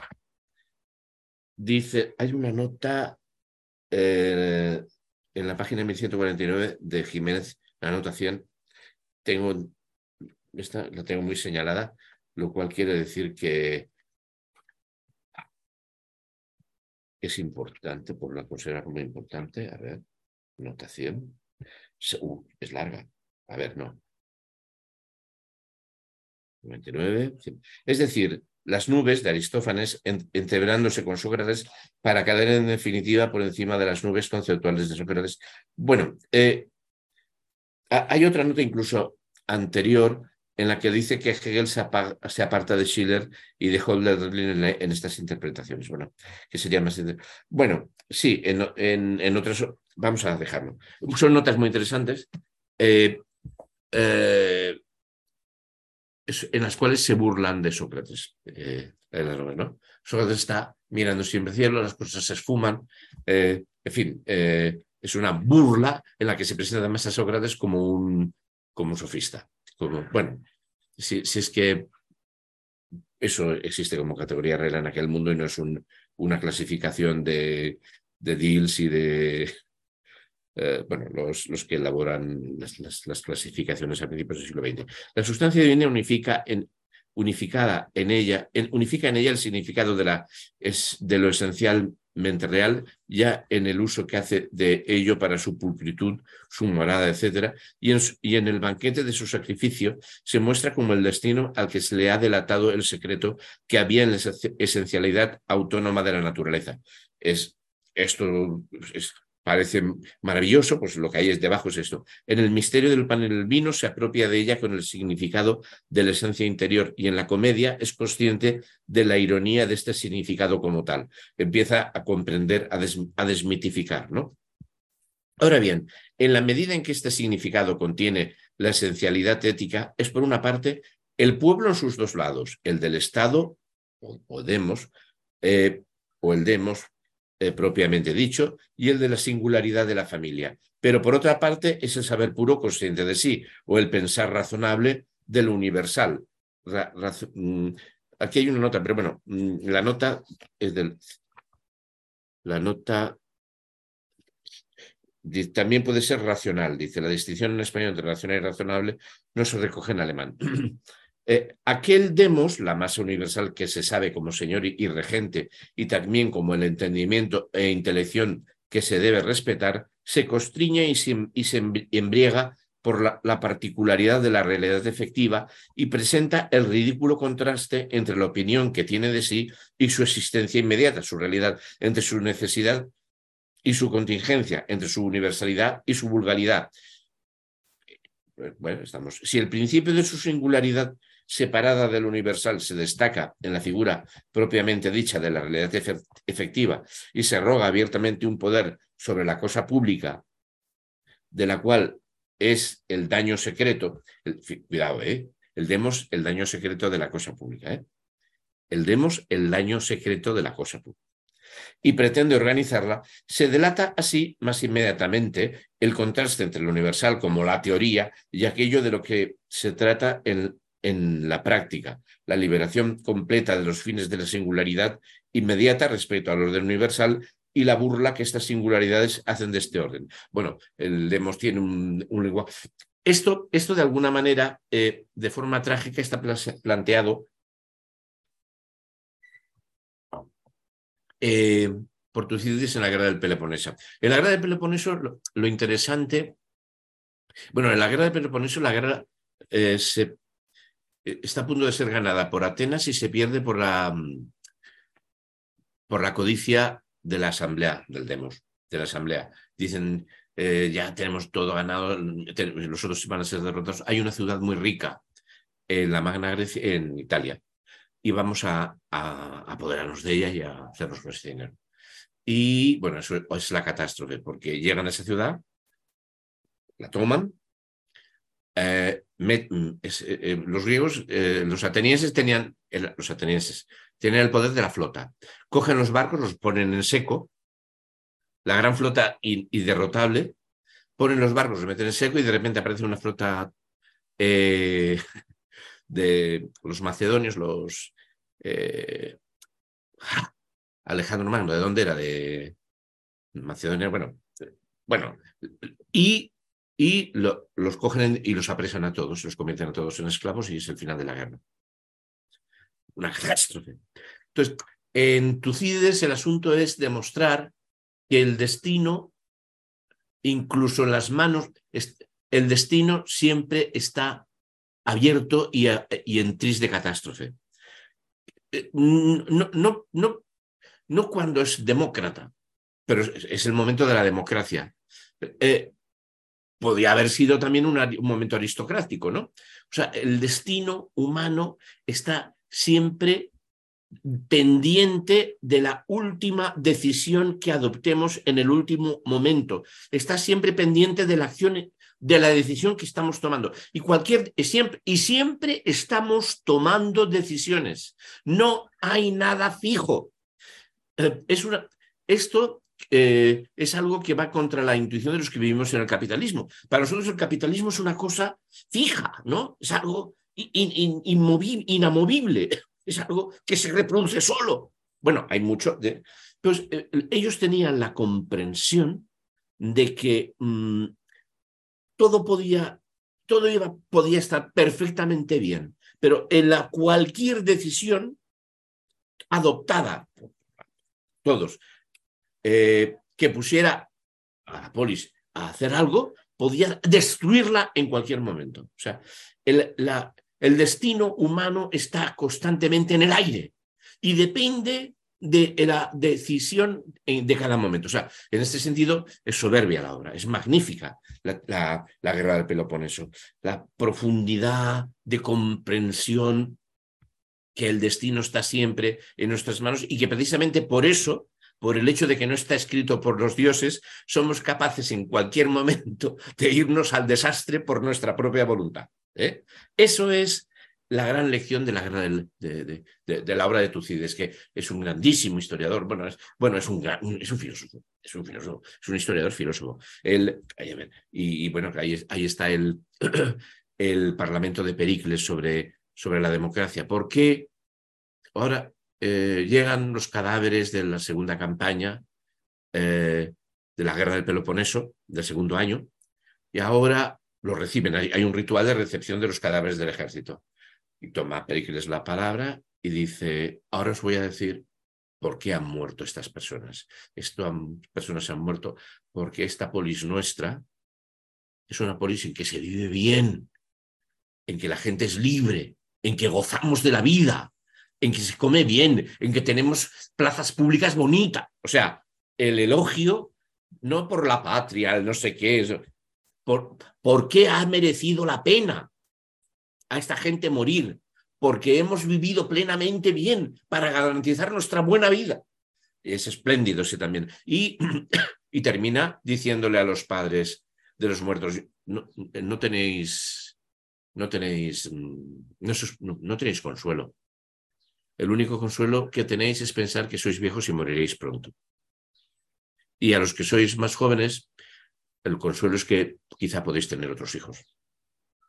dice, hay una nota en la página 1149 de Jiménez, la anotación, tengo, esta la tengo muy señalada, lo cual quiere decir que es importante, por la considero muy importante. A ver, notación. Uh, es larga. A ver, no. 99. Es decir, las nubes de Aristófanes entegrándose con Sócrates para caer en definitiva por encima de las nubes conceptuales de Sócrates. Bueno, eh, hay otra nota incluso anterior en la que dice que Hegel se, aparta de Schiller y de Hölderlin en, estas interpretaciones. Bueno, que sería más. Bueno, sí, en, otras. Vamos a dejarlo. Son notas muy interesantes. Eh, eh, en las cuales se burlan de Sócrates. Eh, ¿no? Sócrates está mirando siempre cielo, las cosas se esfuman. en fin, es una burla en la que se presenta además a Sócrates como un, como un sofista bueno, si, es que eso existe como categoría real en aquel mundo y no es una clasificación de, deals y de, eh, bueno, los, los, que elaboran las, clasificaciones a principios del siglo XX. La sustancia divina unifica en, unificada en ella, unifica en ella el significado de, la, es, de lo esencial real, ya en el uso que hace de ello para su pulcritud, su morada, etc. Y en, y en el banquete de su sacrificio se muestra como el destino al que se le ha delatado el secreto que había en la esencialidad autónoma de la naturaleza. Es, esto es parece maravilloso, pues lo que hay es debajo es esto. En el misterio del pan y el vino se apropia de ella con el significado de la esencia interior y en la comedia es consciente de la ironía de este significado como tal. Empieza a comprender, a, desmitificar, ¿no? Ahora bien, en la medida en que este significado contiene la esencialidad ética, es por una parte el pueblo en sus dos lados, el del Estado, o, Podemos, eh, o el demos, eh, propiamente dicho, y el de la singularidad de la familia. Pero por otra parte es el saber puro consciente de sí, o el pensar razonable de lo universal. Mm, aquí hay una nota, pero bueno, mm, la nota es del... La nota también puede ser racional, dice. La distinción en español entre racional y razonable no se recoge en alemán. eh, aquel demos, la masa universal que se sabe como señor y, regente, y también como el entendimiento e intelección que se debe respetar, se constriñe y se, y se embriega por la, particularidad de la realidad efectiva y presenta el ridículo contraste entre la opinión que tiene de sí y su existencia inmediata, su realidad, entre su necesidad y su contingencia, entre su universalidad y su vulgaridad. Bueno, estamos. Si el principio de su singularidad separada del universal se destaca en la figura propiamente dicha de la realidad efectiva y se roga abiertamente un poder sobre la cosa pública, de la cual es el daño secreto, cuidado, ¿eh? el demos el daño secreto de la cosa pública, ¿eh? el demos el daño secreto de la cosa pública y pretende organizarla, se delata así más inmediatamente el contraste entre lo universal como la teoría y aquello de lo que se trata en, en la práctica, la liberación completa de los fines de la singularidad inmediata respecto al orden universal y la burla que estas singularidades hacen de este orden. Bueno, el Demos tiene un, lenguaje. Esto, esto de alguna manera, eh, de forma trágica, está planteado eh, por Tucídides en la guerra del Peloponeso. En la guerra del Peloponeso, lo, interesante, bueno, en la guerra del Peloponeso, la guerra eh, se está a punto de ser ganada por Atenas y se pierde por la, mm, por la codicia de la asamblea, del demos, de la asamblea. Dicen, eh, ya tenemos todo ganado, los otros van a ser derrotados. Hay una ciudad muy rica en la Magna Grecia, en Italia, y vamos a, apoderarnos de ella y a hacernos nuestro dinero. Y bueno, eso es la catástrofe, porque llegan a esa ciudad, la toman, eh, eh, eh, los griegos, los atenienses tenían, los atenienses tenían el poder de la flota. Cogen los barcos, los ponen en seco, la gran flota derrotable, ponen los barcos, los meten en seco y de repente aparece una flota de los macedonios, los Alejandro Magno, ¿de dónde era? De Macedonia, bueno, bueno, y y los cogen y los apresan a todos, los convierten a todos en esclavos y es el final de la guerra. Una catástrofe. Entonces, en Tucídides el asunto es demostrar que el destino, incluso en las manos, el destino siempre está abierto y, en triste de catástrofe. Eh, no, no, no, no cuando es demócrata, pero es, el momento de la democracia. Eh, podía haber sido también un, momento aristocrático, ¿no? O sea, el destino humano está siempre pendiente de la última decisión que adoptemos en el último momento. Está siempre pendiente de la acción, de la decisión que estamos tomando. Y cualquier, siempre, y siempre estamos tomando decisiones. No hay nada fijo. Eh, es una, esto eh, es algo que va contra la intuición de los que vivimos en el capitalismo. Para nosotros el capitalismo es una cosa fija, ¿no? Es algo inamovible, es algo que se reproduce solo. Bueno, hay mucho de... Pues eh, ellos tenían la comprensión de que mm, todo podía, todo iba, podía estar perfectamente bien, pero en la cualquier decisión adoptada, todos, eh, que pusiera a la polis a hacer algo, podía destruirla en cualquier momento. O sea, el, la, el destino humano está constantemente en el aire y depende de la decisión de cada momento. O sea, en este sentido es soberbia la obra, es magnífica la, la, guerra del Peloponeso, la profundidad de comprensión que el destino está siempre en nuestras manos y que precisamente por eso por el hecho de que no está escrito por los dioses, somos capaces en cualquier momento de irnos al desastre por nuestra propia voluntad. ¿eh? Eso es la gran lección de la obra de Tucídides, que es un grandísimo historiador, bueno, es, bueno, es, un, filósofo, es un historiador filósofo. y, bueno, ahí, ahí está el, el Parlamento de Pericles sobre, sobre la democracia. ¿Por qué ahora eh, llegan los cadáveres de la segunda campaña eh, de la guerra del Peloponeso, del segundo año, y ahora los reciben. Hay, un ritual de recepción de los cadáveres del ejército. Y toma Pericles la palabra y dice, ahora os voy a decir por qué han muerto estas personas. Estas personas han muerto porque esta polis nuestra es una polis en que se vive bien, en que la gente es libre, en que gozamos de la vida, en que se come bien, en que tenemos plazas públicas bonitas. O sea, el elogio, no por la patria, el no sé qué, es, por, ¿por qué ha merecido la pena a esta gente morir? Porque hemos vivido plenamente bien para garantizar nuestra buena vida. Es espléndido ese también. Y, y termina diciéndole a los padres de los muertos, no, no tenéis, no tenéis, no, no tenéis consuelo. El único consuelo que tenéis es pensar que sois viejos y moriréis pronto. Y a los que sois más jóvenes, el consuelo es que quizá podéis tener otros hijos,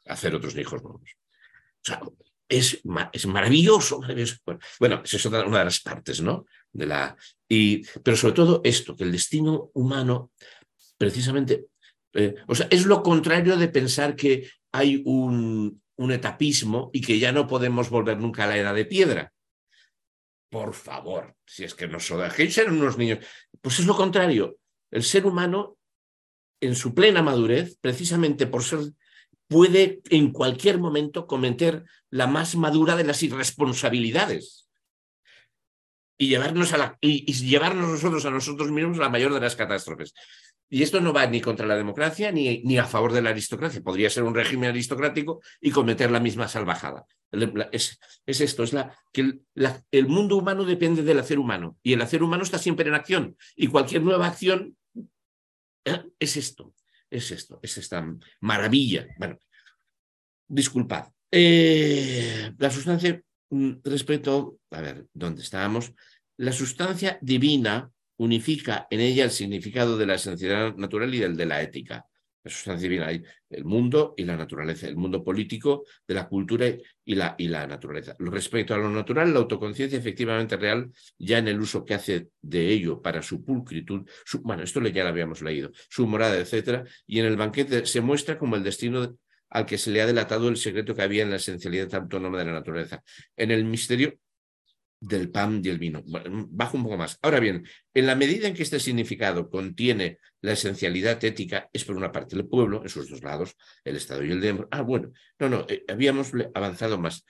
hacer otros hijos nuevos. O sea, es, es maravilloso, Bueno, esa es una de las partes, ¿no? De la, y, pero sobre todo esto, que el destino humano, precisamente, eh, o sea, es lo contrario de pensar que hay un, un etapismo y que ya no podemos volver nunca a la edad de piedra por favor, si es que no son ser unos niños. Pues es lo contrario. El ser humano, en su plena madurez, precisamente por ser, puede en cualquier momento cometer la más madura de las irresponsabilidades y llevarnos, a la, y llevarnos nosotros a nosotros mismos la mayor de las catástrofes. Y esto no va ni contra la democracia ni, ni, a favor de la aristocracia. Podría ser un régimen aristocrático y cometer la misma salvajada. Es, es esto, es la, que el, mundo humano depende del hacer humano y el hacer humano está siempre en acción y cualquier nueva acción ¿eh? es esto, es esto, es esta maravilla. Bueno, disculpad. Eh, la sustancia, mm, respecto, a ver, ¿dónde estábamos? La sustancia divina unifica en ella el significado de la esencialidad natural y del de la ética. La sustancia divina el mundo y la naturaleza, el mundo político de la cultura y la, naturaleza. Respecto a lo natural, la autoconciencia efectivamente real, ya en el uso que hace de ello para su pulcritud, bueno, esto ya lo habíamos leído, su morada, etcétera, y en el banquete se muestra como el destino al que se le ha delatado el secreto que había en la esencialidad autónoma de la naturaleza. En el misterio del pan y el vino. bajo un poco más. Ahora bien, en la medida en que este significado contiene la esencialidad ética, es por una parte el pueblo, en sus dos lados, el Estado y el demo. Ah, bueno, no, no, eh, habíamos avanzado más.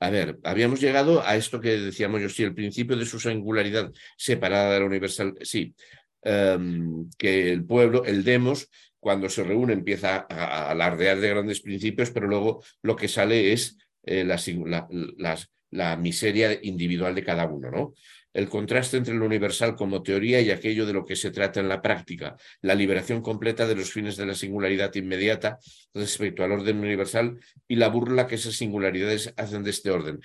A ver, habíamos llegado a esto que decíamos yo, sí, el principio de su singularidad separada de la universal, sí, em, que el pueblo, el demos, cuando se reúne empieza a, alardear de grandes principios, pero luego lo que sale es eh, las la miseria individual de cada uno, ¿no? El contraste entre lo universal como teoría y aquello de lo que se trata en la práctica, la liberación completa de los fines de la singularidad inmediata respecto al orden universal y la burla que esas singularidades hacen de este orden.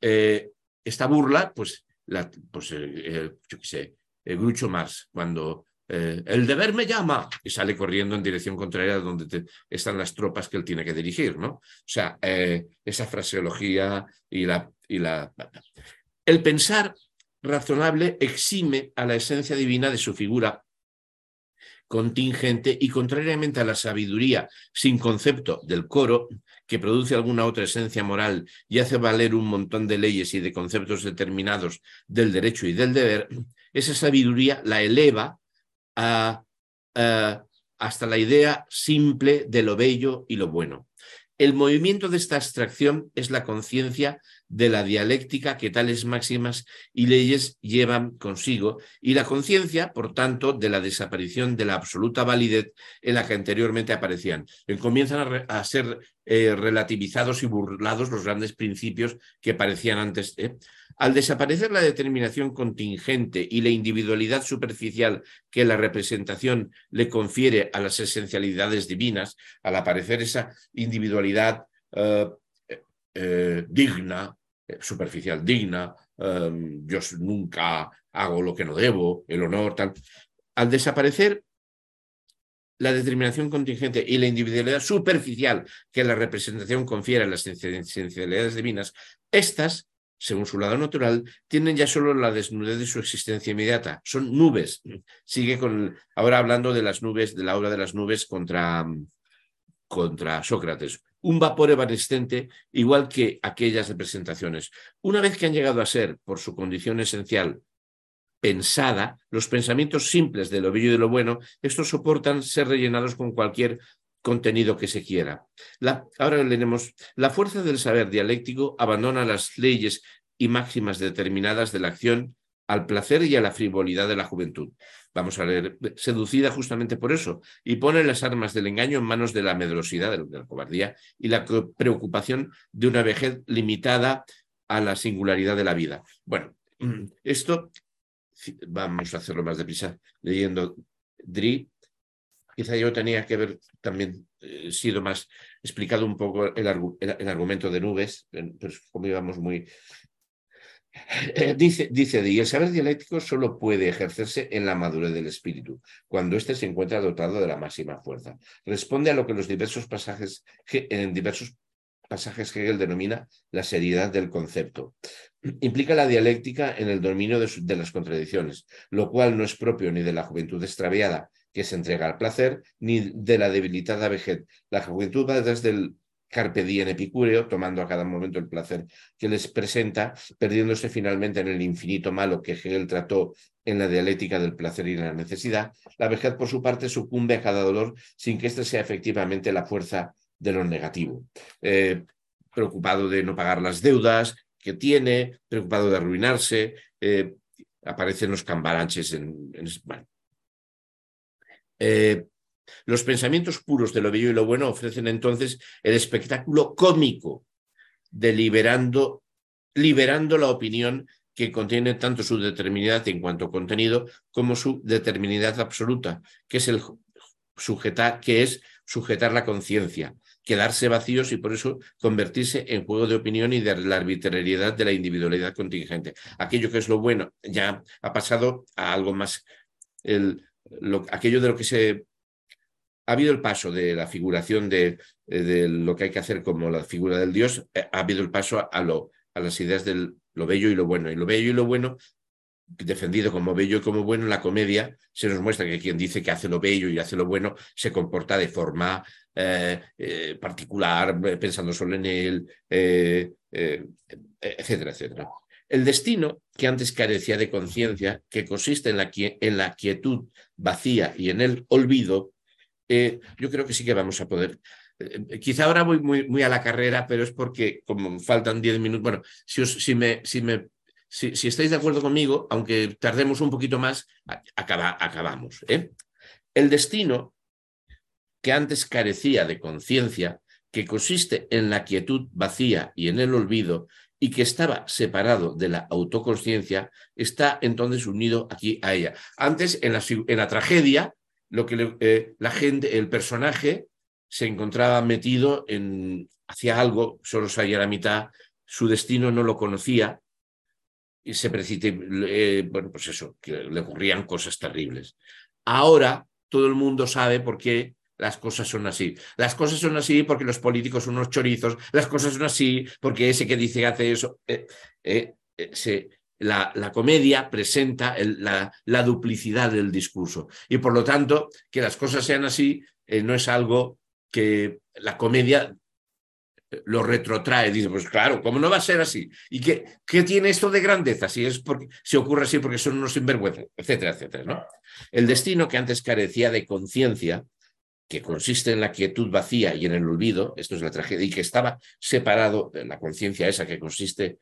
Eh, esta burla, pues, la, pues eh, eh, yo qué sé, Grucho Marx, cuando el deber me llama y sale corriendo en dirección contraria a donde están las tropas que él tiene que dirigir, ¿no? O sea, esa fraseología y la y la... El pensar razonable exime a la esencia divina de su figura contingente y contrariamente a la sabiduría sin concepto del coro, que produce alguna otra esencia moral y hace valer un montón de leyes y de conceptos determinados del derecho y del deber, esa sabiduría la eleva hasta la idea simple de lo bello y lo bueno. El movimiento de esta abstracción es la conciencia de la dialéctica que tales máximas y leyes llevan consigo y la conciencia, por tanto, de la desaparición de la absoluta validez en la que anteriormente aparecían. comienzan a, ser eh, relativizados y burlados los grandes principios que parecían antes. ¿eh? Al desaparecer la determinación contingente y la individualidad superficial que la representación le confiere a las esencialidades divinas, al aparecer esa individualidad eh, digna, superficial digna, em, yo nunca hago lo que no debo, el honor, tal. Al desaparecer la determinación contingente y la individualidad superficial que la representación confiere a las esencialidades divinas, estas según su lado natural, tienen ya solo la desnudez de su existencia inmediata. Son nubes. Sigue con, ahora hablando de las nubes, de la obra de las nubes contra, contra Sócrates. Un vapor evanescente igual que aquellas representaciones. Una vez que han llegado a ser, por su condición esencial, pensada, los pensamientos simples de lo bello y de lo bueno, estos soportan ser rellenados con cualquier contenido que se quiera. ahora leemos, la fuerza del saber dialéctico abandona las leyes y máximas determinadas de la acción al placer y a la frivolidad de la juventud. Vamos a leer, seducida justamente por eso, y pone las armas del engaño en manos de la medrosidad, de la cobardía y la preocupación de una vejez limitada a la singularidad de la vida. Bueno, esto vamos a hacerlo más deprisa leyendo Dri. Quizá yo tenía que haber también eh, sido más explicado un poco el, argumento de nubes, pero como íbamos muy eh, dice, dice y el saber dialéctico solo puede ejercerse en la madurez del espíritu, cuando éste se encuentra dotado de la máxima fuerza. Responde a lo que los diversos pasajes, en diversos pasajes Hegel denomina la seriedad del concepto. Implica la dialéctica en el dominio de, de, las contradicciones, lo cual no es propio ni de la juventud extraviada, que se entrega al placer, ni de la debilitada vejez. La juventud va desde el carpe diem epicúreo, tomando a cada momento el placer que les presenta, perdiéndose finalmente en el infinito malo que Hegel trató en la dialéctica del placer y la necesidad, la vejez por su parte sucumbe a cada dolor sin que éste sea efectivamente la fuerza de lo negativo. Eh, preocupado de no pagar las deudas que tiene, preocupado de arruinarse, eh, aparecen los cambaranches en... bueno. Eh, los pensamientos puros de lo bello y lo bueno ofrecen entonces el espectáculo cómico de liberando, la opinión que contiene tanto su determinidad en cuanto a contenido como su determinidad absoluta, que es el sujetar, que es sujetar la conciencia, quedarse vacíos y por eso convertirse en juego de opinión y de la arbitrariedad de la individualidad contingente. Aquello que es lo bueno ya ha pasado a algo más, el, aquello de lo que se ha habido el paso de la figuración de, eh, lo que hay que hacer como la figura del Dios, eh, ha habido el paso a, las ideas de lo bello y lo bueno. Y lo bello y lo bueno, defendido como bello y como bueno, en la comedia se nos muestra que quien dice que hace lo bello y hace lo bueno se comporta de forma eh, particular, pensando solo en él, etcétera, etcétera. El destino, que antes carecía de conciencia, que consiste en la quietud vacía y en el olvido, eh, yo creo que sí que vamos a poder. Eh, quizá ahora voy muy, muy, a la carrera, pero es porque como faltan diez minutos, bueno, si, si, me, si, me, si, estáis de acuerdo conmigo, aunque tardemos un poquito más, acaba, acabamos. ¿eh? El destino, que antes carecía de conciencia, que consiste en la quietud vacía y en el olvido, y que estaba separado de la autoconsciencia, está entonces unido aquí a ella. Antes, en la, en la tragedia, lo que eh, la gente, el personaje se encontraba metido en hacia algo, solo sabía la mitad, su destino no lo conocía y se precipitó, eh, bueno, pues eso, que le ocurrían cosas terribles. Ahora todo el mundo sabe por qué las cosas son así. Las cosas son así porque los políticos son unos chorizos, las cosas son así porque ese que dice hace eso, eh, se, la, comedia presenta la, duplicidad del discurso. Y por lo tanto, que las cosas sean así eh, no es algo que la comedia eh, lo retrotrae, dice, pues claro, ¿cómo no va a ser así? ¿Y qué, qué tiene esto de grandeza? Si, es porque, si ocurre así porque son unos sinvergüenzas, etcétera, etcétera. ¿no? El destino que antes carecía de conciencia, que consiste en la quietud vacía y en el olvido, esto es la tragedia, y que estaba separado, la conciencia esa que consiste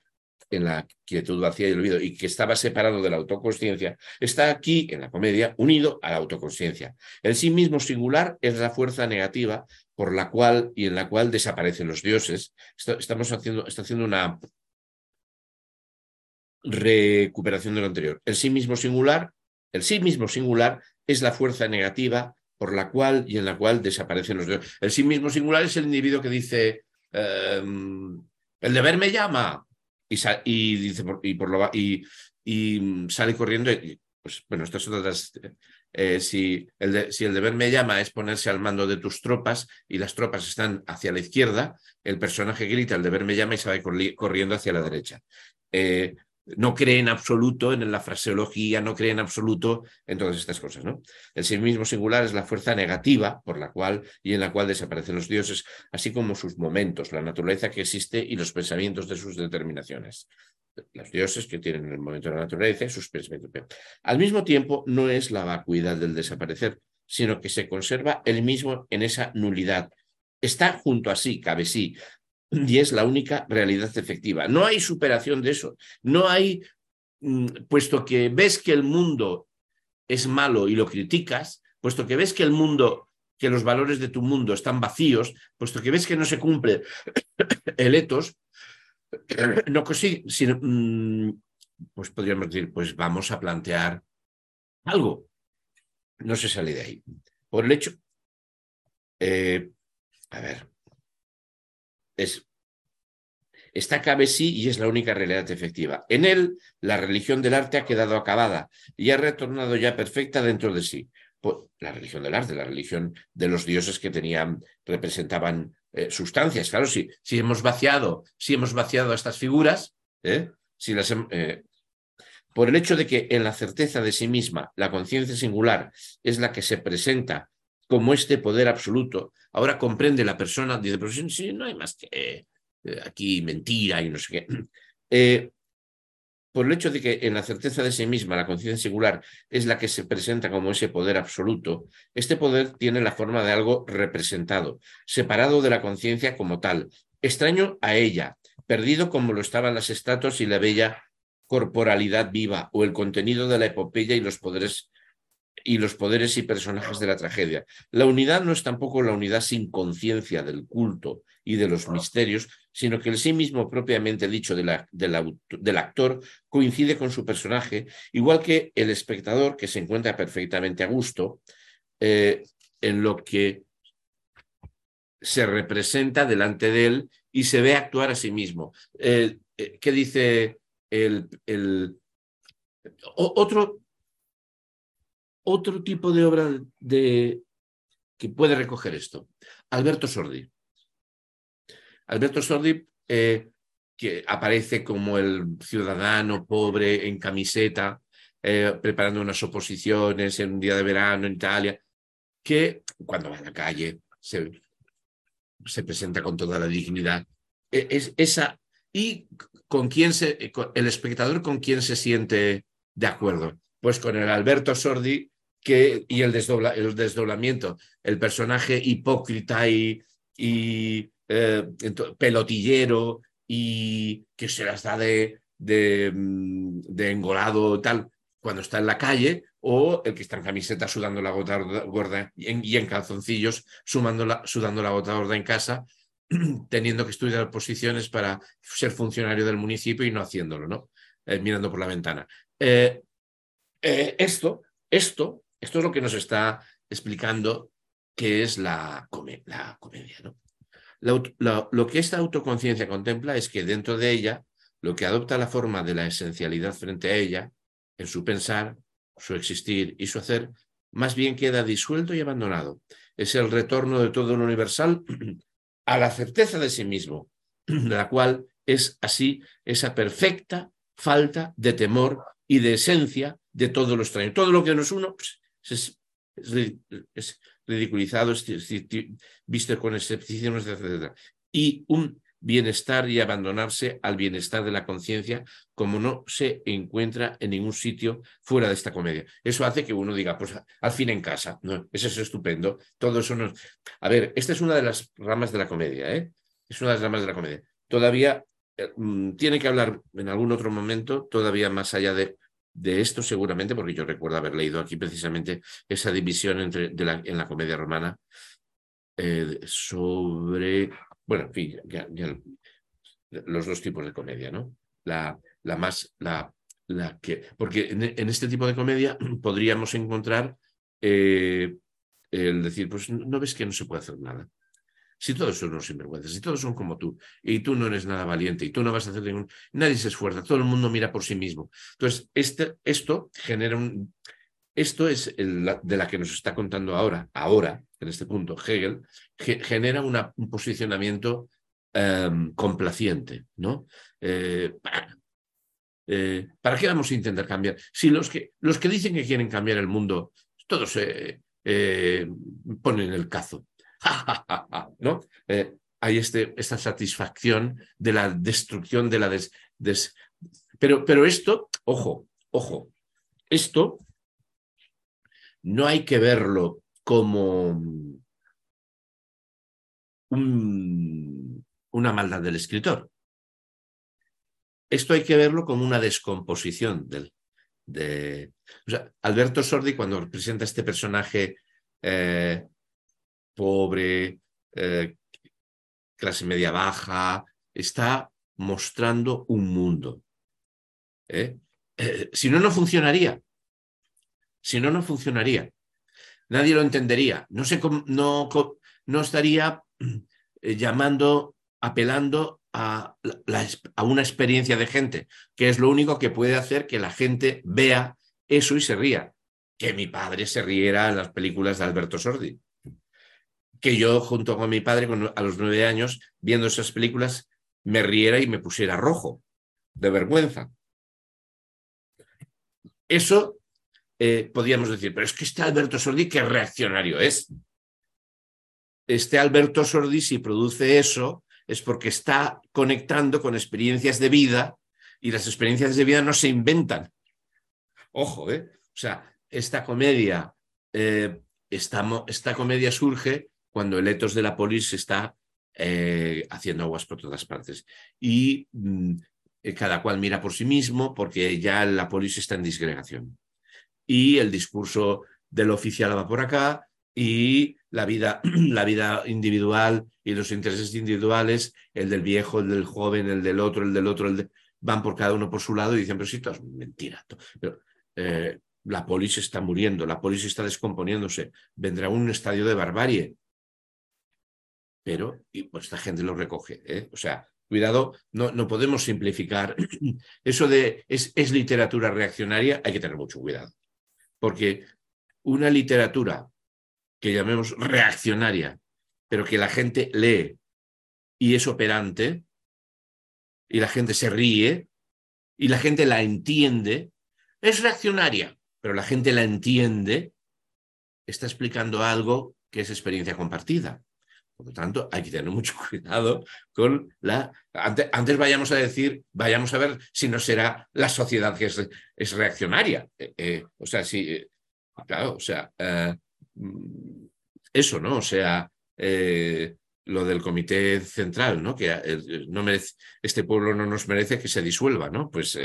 en la quietud vacía y el olvido y que estaba separado de la autoconsciencia, está aquí en la comedia unido a la autoconsciencia. El sí mismo singular es la fuerza negativa por la cual y en la cual desaparecen los dioses. Estamos haciendo, está haciendo una recuperación de lo anterior. El sí mismo singular, el sí mismo singular es la fuerza negativa por la cual y en la cual desaparecen los dioses. El sí mismo singular es el individuo que dice, em, el deber me llama, y, dice, y, por lo, y, y sale corriendo. Y, pues bueno, son otras. Eh, si, el si el deber me llama es ponerse al mando de tus tropas y las tropas están hacia la izquierda, el personaje grita el deber me llama y sale corriendo hacia la derecha. Eh, no cree en absoluto en la fraseología, no cree en absoluto en todas estas cosas. ¿no? El sí mismo singular es la fuerza negativa por la cual y en la cual desaparecen los dioses, así como sus momentos, la naturaleza que existe y los pensamientos de sus determinaciones. Los dioses que tienen el momento de la naturaleza y sus pensamientos. Al mismo tiempo, no es la vacuidad del desaparecer, sino que se conserva el mismo en esa nulidad. Está junto a sí, cabe sí, y es la única realidad efectiva. No hay superación de eso. No hay, mm, puesto que ves que el mundo es malo y lo criticas, puesto que ves que el mundo, que los valores de tu mundo están vacíos, puesto que ves que no se cumple el etos, no sino, mm, pues podríamos decir, pues vamos a plantear algo. No se sale de ahí. Por el hecho, eh, a ver, es, está cabe sí y es la única realidad efectiva. En él, la religión del arte ha quedado acabada y ha retornado ya perfecta dentro de sí. Pues, la religión del arte, la religión de los dioses que tenían, representaban eh, sustancias. Claro, si, si hemos vaciado, si hemos vaciado estas figuras, ¿eh? si las, eh, por el hecho de que en la certeza de sí misma la conciencia singular es la que se presenta como este poder absoluto, ahora comprende la persona, dice, pero si, no hay más que eh, aquí mentira y no sé qué. Eh, por el hecho de que en la certeza de sí misma la conciencia singular es la que se presenta como ese poder absoluto, este poder tiene la forma de algo representado, separado de la conciencia como tal, extraño a ella, perdido como lo estaban las estatuas y la bella corporalidad viva o el contenido de la epopeya y los poderes y los poderes y personajes de la tragedia. La unidad no es tampoco la unidad sin conciencia del culto y de los misterios, sino que el sí mismo propiamente dicho del actor coincide con su personaje, igual que el espectador que se encuentra perfectamente a gusto eh, en lo que se representa delante de él y se ve actuar a sí mismo. Eh, ¿Qué dice el, el otro otro tipo de obra de, que puede recoger esto. Alberto Sordi. Alberto Sordi, eh, que aparece como el ciudadano pobre en camiseta, eh, preparando unas oposiciones en un día de verano en Italia, que cuando va a la calle se, se presenta con toda la dignidad. E, es, esa, y con quién se, el espectador con quién se siente de acuerdo. Pues con el Alberto Sordi y el, desdobla, el desdoblamiento, el personaje hipócrita y, eh, pelotillero y que se las da de, de, mm, de engolado tal cuando está en la calle o el que está en camiseta sudando la gota gorda y en, calzoncillos sumando sudando la gota gorda en casa teniendo que estudiar posiciones para ser funcionario del municipio y no haciéndolo, ¿no? Eh, mirando por la ventana. Eh, esto, esto esto es lo que nos está explicando qué es la, comedia. ¿no? lo que esta autoconciencia contempla es que dentro de ella, lo que adopta la forma de la esencialidad frente a ella, en su pensar, su existir y su hacer, más bien queda disuelto y abandonado. Es el retorno de todo lo universal a la certeza de sí mismo, de la cual es así esa perfecta falta de temor y de esencia de todo lo extraño. Todo lo que no es uno pues, es, es ridiculizado, es, visto con escepticismo, etc. Y un bienestar y abandonarse al bienestar de la conciencia como no se encuentra en ningún sitio fuera de esta comedia. Eso hace que uno diga, pues al fin en casa, ¿no? Eso es estupendo. Todo eso. A ver, esta es una de las ramas de la comedia, ¿eh? Es una de las ramas de la comedia. Todavía eh, mm, tiene que hablar en algún otro momento, todavía más allá de de esto seguramente, porque yo recuerdo haber leído aquí precisamente esa división entre, en la comedia romana eh, sobre, bueno, en fin, los dos tipos de comedia, ¿no? La, la más, la, la que, porque en, este tipo de comedia podríamos encontrar eh, el decir, pues no ves que no se puede hacer nada. Si todos son unos sinvergüenzas, si todos son como tú, y tú no eres nada valiente, y tú no vas a hacer ningún... Nadie se esfuerza, todo el mundo mira por sí mismo. Entonces, este, esto genera un... Esto es de la que nos está contando ahora, ahora, en este punto, Hegel, genera un posicionamiento em, complaciente, ¿no? Eh, eh, ¿para qué vamos a intentar cambiar? Si los que, los que dicen que quieren cambiar el mundo, todos se eh, ponen el cazo. ¿no? hay este, esta satisfacción de la destrucción, de la des, Pero, pero esto, ojo, ojo, esto no hay que verlo como una maldad del escritor. Esto hay que verlo como una descomposición del, de... Alberto Sordi, cuando presenta este personaje eh, pobre, eh, clase media baja, está mostrando un mundo. ¿eh? si no, no funcionaría. Si no, no funcionaría. Nadie lo entendería. No, no, no estaría llamando, apelando a, a, una experiencia de gente, que es lo único que puede hacer que la gente vea eso y se ría. Que mi padre se riera en las películas de Alberto Sordi. Que yo, junto con mi padre, a los nueve años, viendo esas películas, me riera y me pusiera rojo, de vergüenza. Eso eh, podríamos decir, pero es que este Alberto Sordi, qué reaccionario es. Este Alberto Sordi, si produce eso, es porque está conectando con experiencias de vida y las experiencias de vida no se inventan. Ojo, ¿eh? O sea, esta comedia, eh, esta, comedia surge cuando el etos de la polis está eh, haciendo aguas por todas partes. Y mm, cada cual mira por sí mismo porque ya la polis está en disgregación. Y el discurso del oficial va por acá y la vida, la vida individual y los intereses individuales, el del viejo, el del joven, el del otro, el del otro, el van por cada uno por su lado y dicen, pero sí, esto es mentira. Eh, la polis está muriendo, la polis está descomponiéndose, vendrá un estadio de barbarie. Pero y pues esta gente lo recoge. ¿eh? O sea, cuidado, no, no podemos simplificar. Eso de es, es literatura reaccionaria, hay que tener mucho cuidado. Porque una literatura que llamemos reaccionaria, pero que la gente lee y es operante, y la gente se ríe, y la gente la entiende, es reaccionaria, pero la gente la entiende, está explicando algo que es experiencia compartida. Por lo tanto, hay que tener mucho cuidado con la... Antes, vayamos a decir, vayamos a ver si no será la sociedad que es, es reaccionaria. Eh, eh, o sea, si... Eh, claro, o sea, Mm, eso, ¿no? O sea, lo del comité central, ¿no? Que no merece, este pueblo no nos merece que se disuelva, ¿no? Pues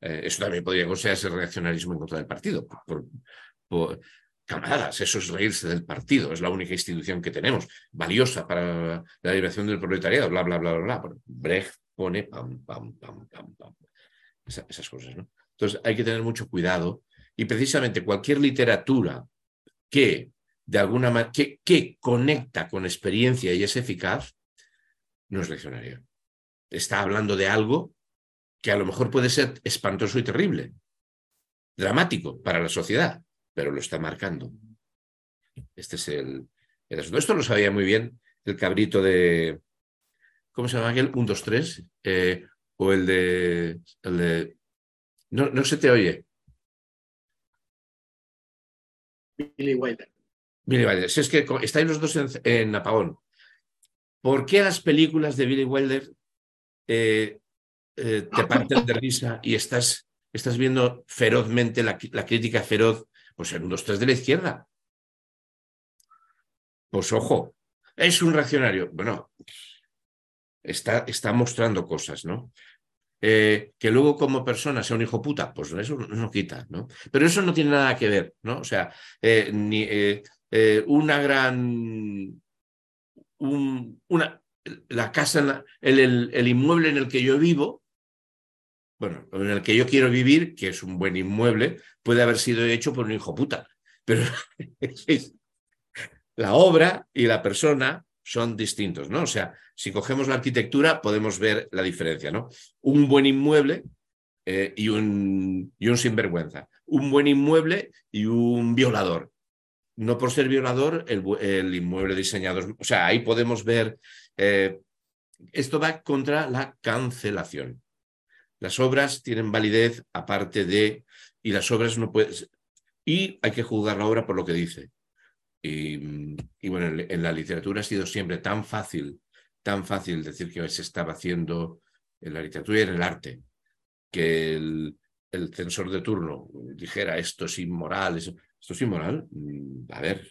eso también podría considerarse reaccionarismo en contra del partido. Por, camaradas, eso es reírse del partido, es la única institución que tenemos, valiosa para la liberación del proletariado, bla, bla, bla, bla, bla. Brecht pone pam, pam, pam, pam, pam. esas cosas, ¿no? Entonces hay que tener mucho cuidado y precisamente cualquier literatura que de alguna manera que, conecta con experiencia y es eficaz, no es leccionario. Está hablando de algo que a lo mejor puede ser espantoso y terrible, dramático para la sociedad, pero lo está marcando. Este es el, asunto. Esto lo sabía muy bien el cabrito de. ¿Cómo se llama aquel? Un, dos, tres. Eh, o el de. El de no, no se te oye. Billy Wilder. Billy Wilder. Si es que estáis los dos en, apagón. ¿Por qué las películas de Billy Wilder eh, eh, te parten de risa y estás, estás viendo ferozmente la, crítica feroz? Pues dos, tres de la izquierda. Pues ojo, es un reaccionario. Bueno, está, está mostrando cosas, ¿no? Eh, que luego como persona sea un hijo puta, pues eso no quita, ¿no? Pero eso no tiene nada que ver, ¿no? O sea, eh, ni eh, una gran, una, la casa, el, el, inmueble en el que yo vivo, bueno, en el que yo quiero vivir, que es un buen inmueble, puede haber sido hecho por un hijo puta, pero la obra y la persona son distintos, ¿no? O sea, si cogemos la arquitectura podemos ver la diferencia, ¿no? Un buen inmueble eh, y, un, y un sinvergüenza. Un buen inmueble y un violador. No por ser violador, el, inmueble diseñado. O sea, ahí podemos ver. Eh, esto va contra la cancelación. Las obras tienen validez aparte de, y las obras no puedes, y hay que juzgar la obra por lo que dice. Y, bueno, en, la literatura ha sido siempre tan fácil, tan fácil decir que se estaba haciendo en la literatura y en el arte, que el, censor de turno dijera esto es inmoral, esto es inmoral. Mm, a ver,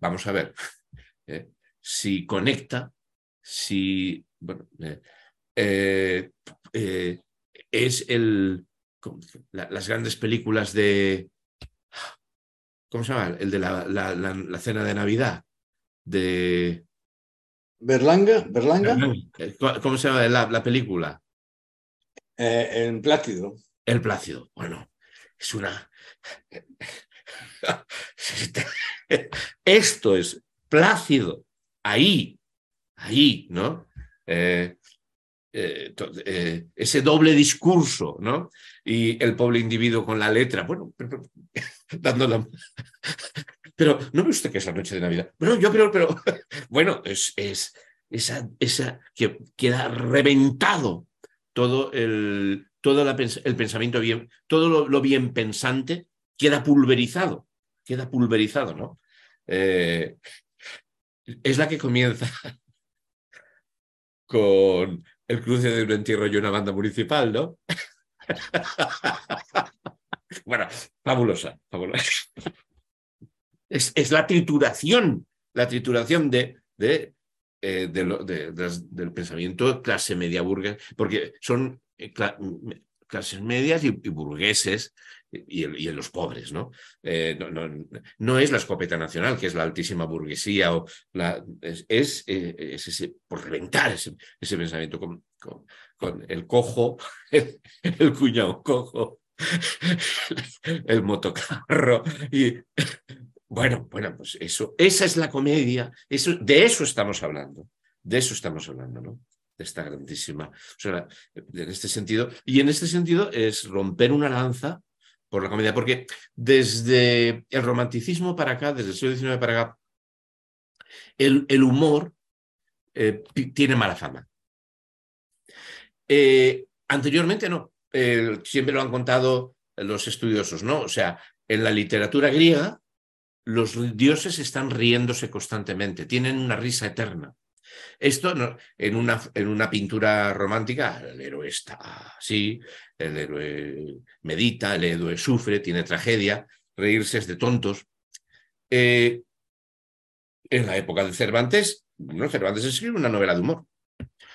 vamos a ver. ¿eh? Si conecta, si bueno, eh, eh, eh, es el, las grandes películas de, ¿cómo se llama? El de la, la, cena de Navidad, de... Berlanga, Berlanga. Eh, ¿Cómo se llama la, película? en Plácido. El Plácido. Bueno, es una... Esto es Plácido. Ahí, ahí, ¿no? Eh, eh, eh, ese doble discurso, ¿no? Y el pobre individuo con la letra, bueno, pero, dando Pero no ve usted que es la noche de Navidad. Bueno, yo creo, pero bueno, es, es esa, esa que queda reventado todo el, todo el pensamiento bien, todo lo, bien pensante queda pulverizado, queda pulverizado, ¿no? es la que comienza con el cruce de un entierro y una banda municipal, ¿no? bueno, fabulosa, fabulosa. Es, la trituración, la trituración de, de, eh, del pensamiento clase media burguesa, porque son eh, clases medias y burgueses y, en los pobres, ¿no? Eh, no, es la escopeta nacional, que es la altísima burguesía, o es, eh, ese, por reventar ese, pensamiento con, con, el cojo, el, cuñado cojo, el motocarro y bueno, bueno, pues eso, esa es la comedia, eso, de eso estamos hablando, de eso estamos hablando, ¿no? De esta grandísima, en este sentido, y en este sentido es romper una lanza por la comedia, porque desde el romanticismo para acá, desde el siglo XIX para acá, el, el humor eh, tiene mala fama. Eh, anteriormente no, siempre lo han contado los estudiosos, ¿no? O sea, en la literatura griega, los dioses están riéndose constantemente, tienen una risa eterna. Esto en, una, en una pintura romántica, el héroe está así, el héroe medita, el héroe sufre, tiene tragedia, reírse es de tontos. Eh, en la época de Cervantes, Cervantes escribe una novela de humor.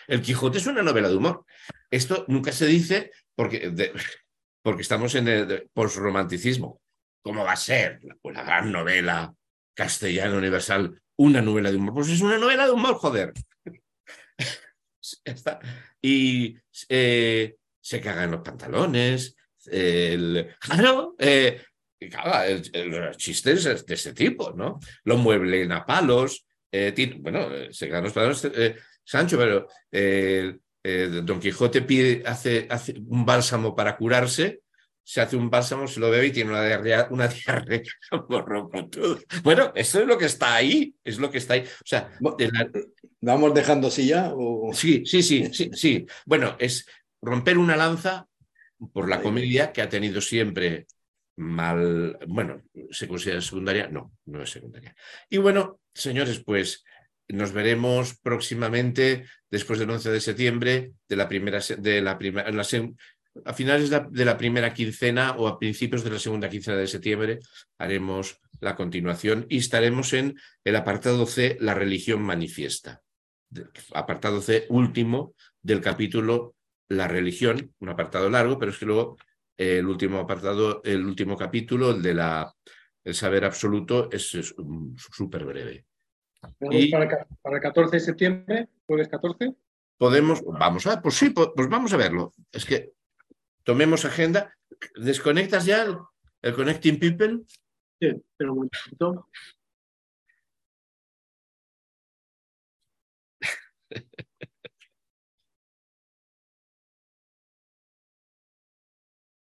El Quijote es una novela de humor. Esto nunca se dice porque, porque estamos en el posromanticismo. ¿Cómo va a ser la gran novela castellana universal una novela de humor. Pues es una novela de humor, joder. y eh, se cagan los pantalones. El, claro, eh, los chistes de este tipo, ¿no? Lo mueblen a palos. Eh, bueno, se cagan los pantalones. Sancho, pero Don Quijote pide, hace, hace un bálsamo para curarse se hace un bálsamo, se lo bebe y tiene una diarrea, una diarrea Bueno, eso es lo que está ahí, es lo que está ahí. O sea, ¿vamos dejando así ya? Sí, sí, sí, sí, sí. Bueno, es romper una lanza por la comedia que ha tenido siempre mal, bueno, ¿se considera secundaria? No, no es secundaria. Y bueno, señores, pues nos veremos próximamente, después del 11 de septiembre, de la primera, de la primera, la, a finales de la primera quincena o a principios de la segunda quincena de septiembre haremos la continuación y estaremos en el apartado C, la religión manifiesta. Apartado C último del capítulo La religión, un apartado largo, pero es que luego el último apartado, el último capítulo, el de la, el saber absoluto, es súper breve. Y, para, para el 14 de septiembre, jueves 14. Podemos, vamos a, pues sí, pues vamos a verlo. Es que tomemos agenda. ¿Desconectas ya el, Connecting People? Sí, pero un momentito.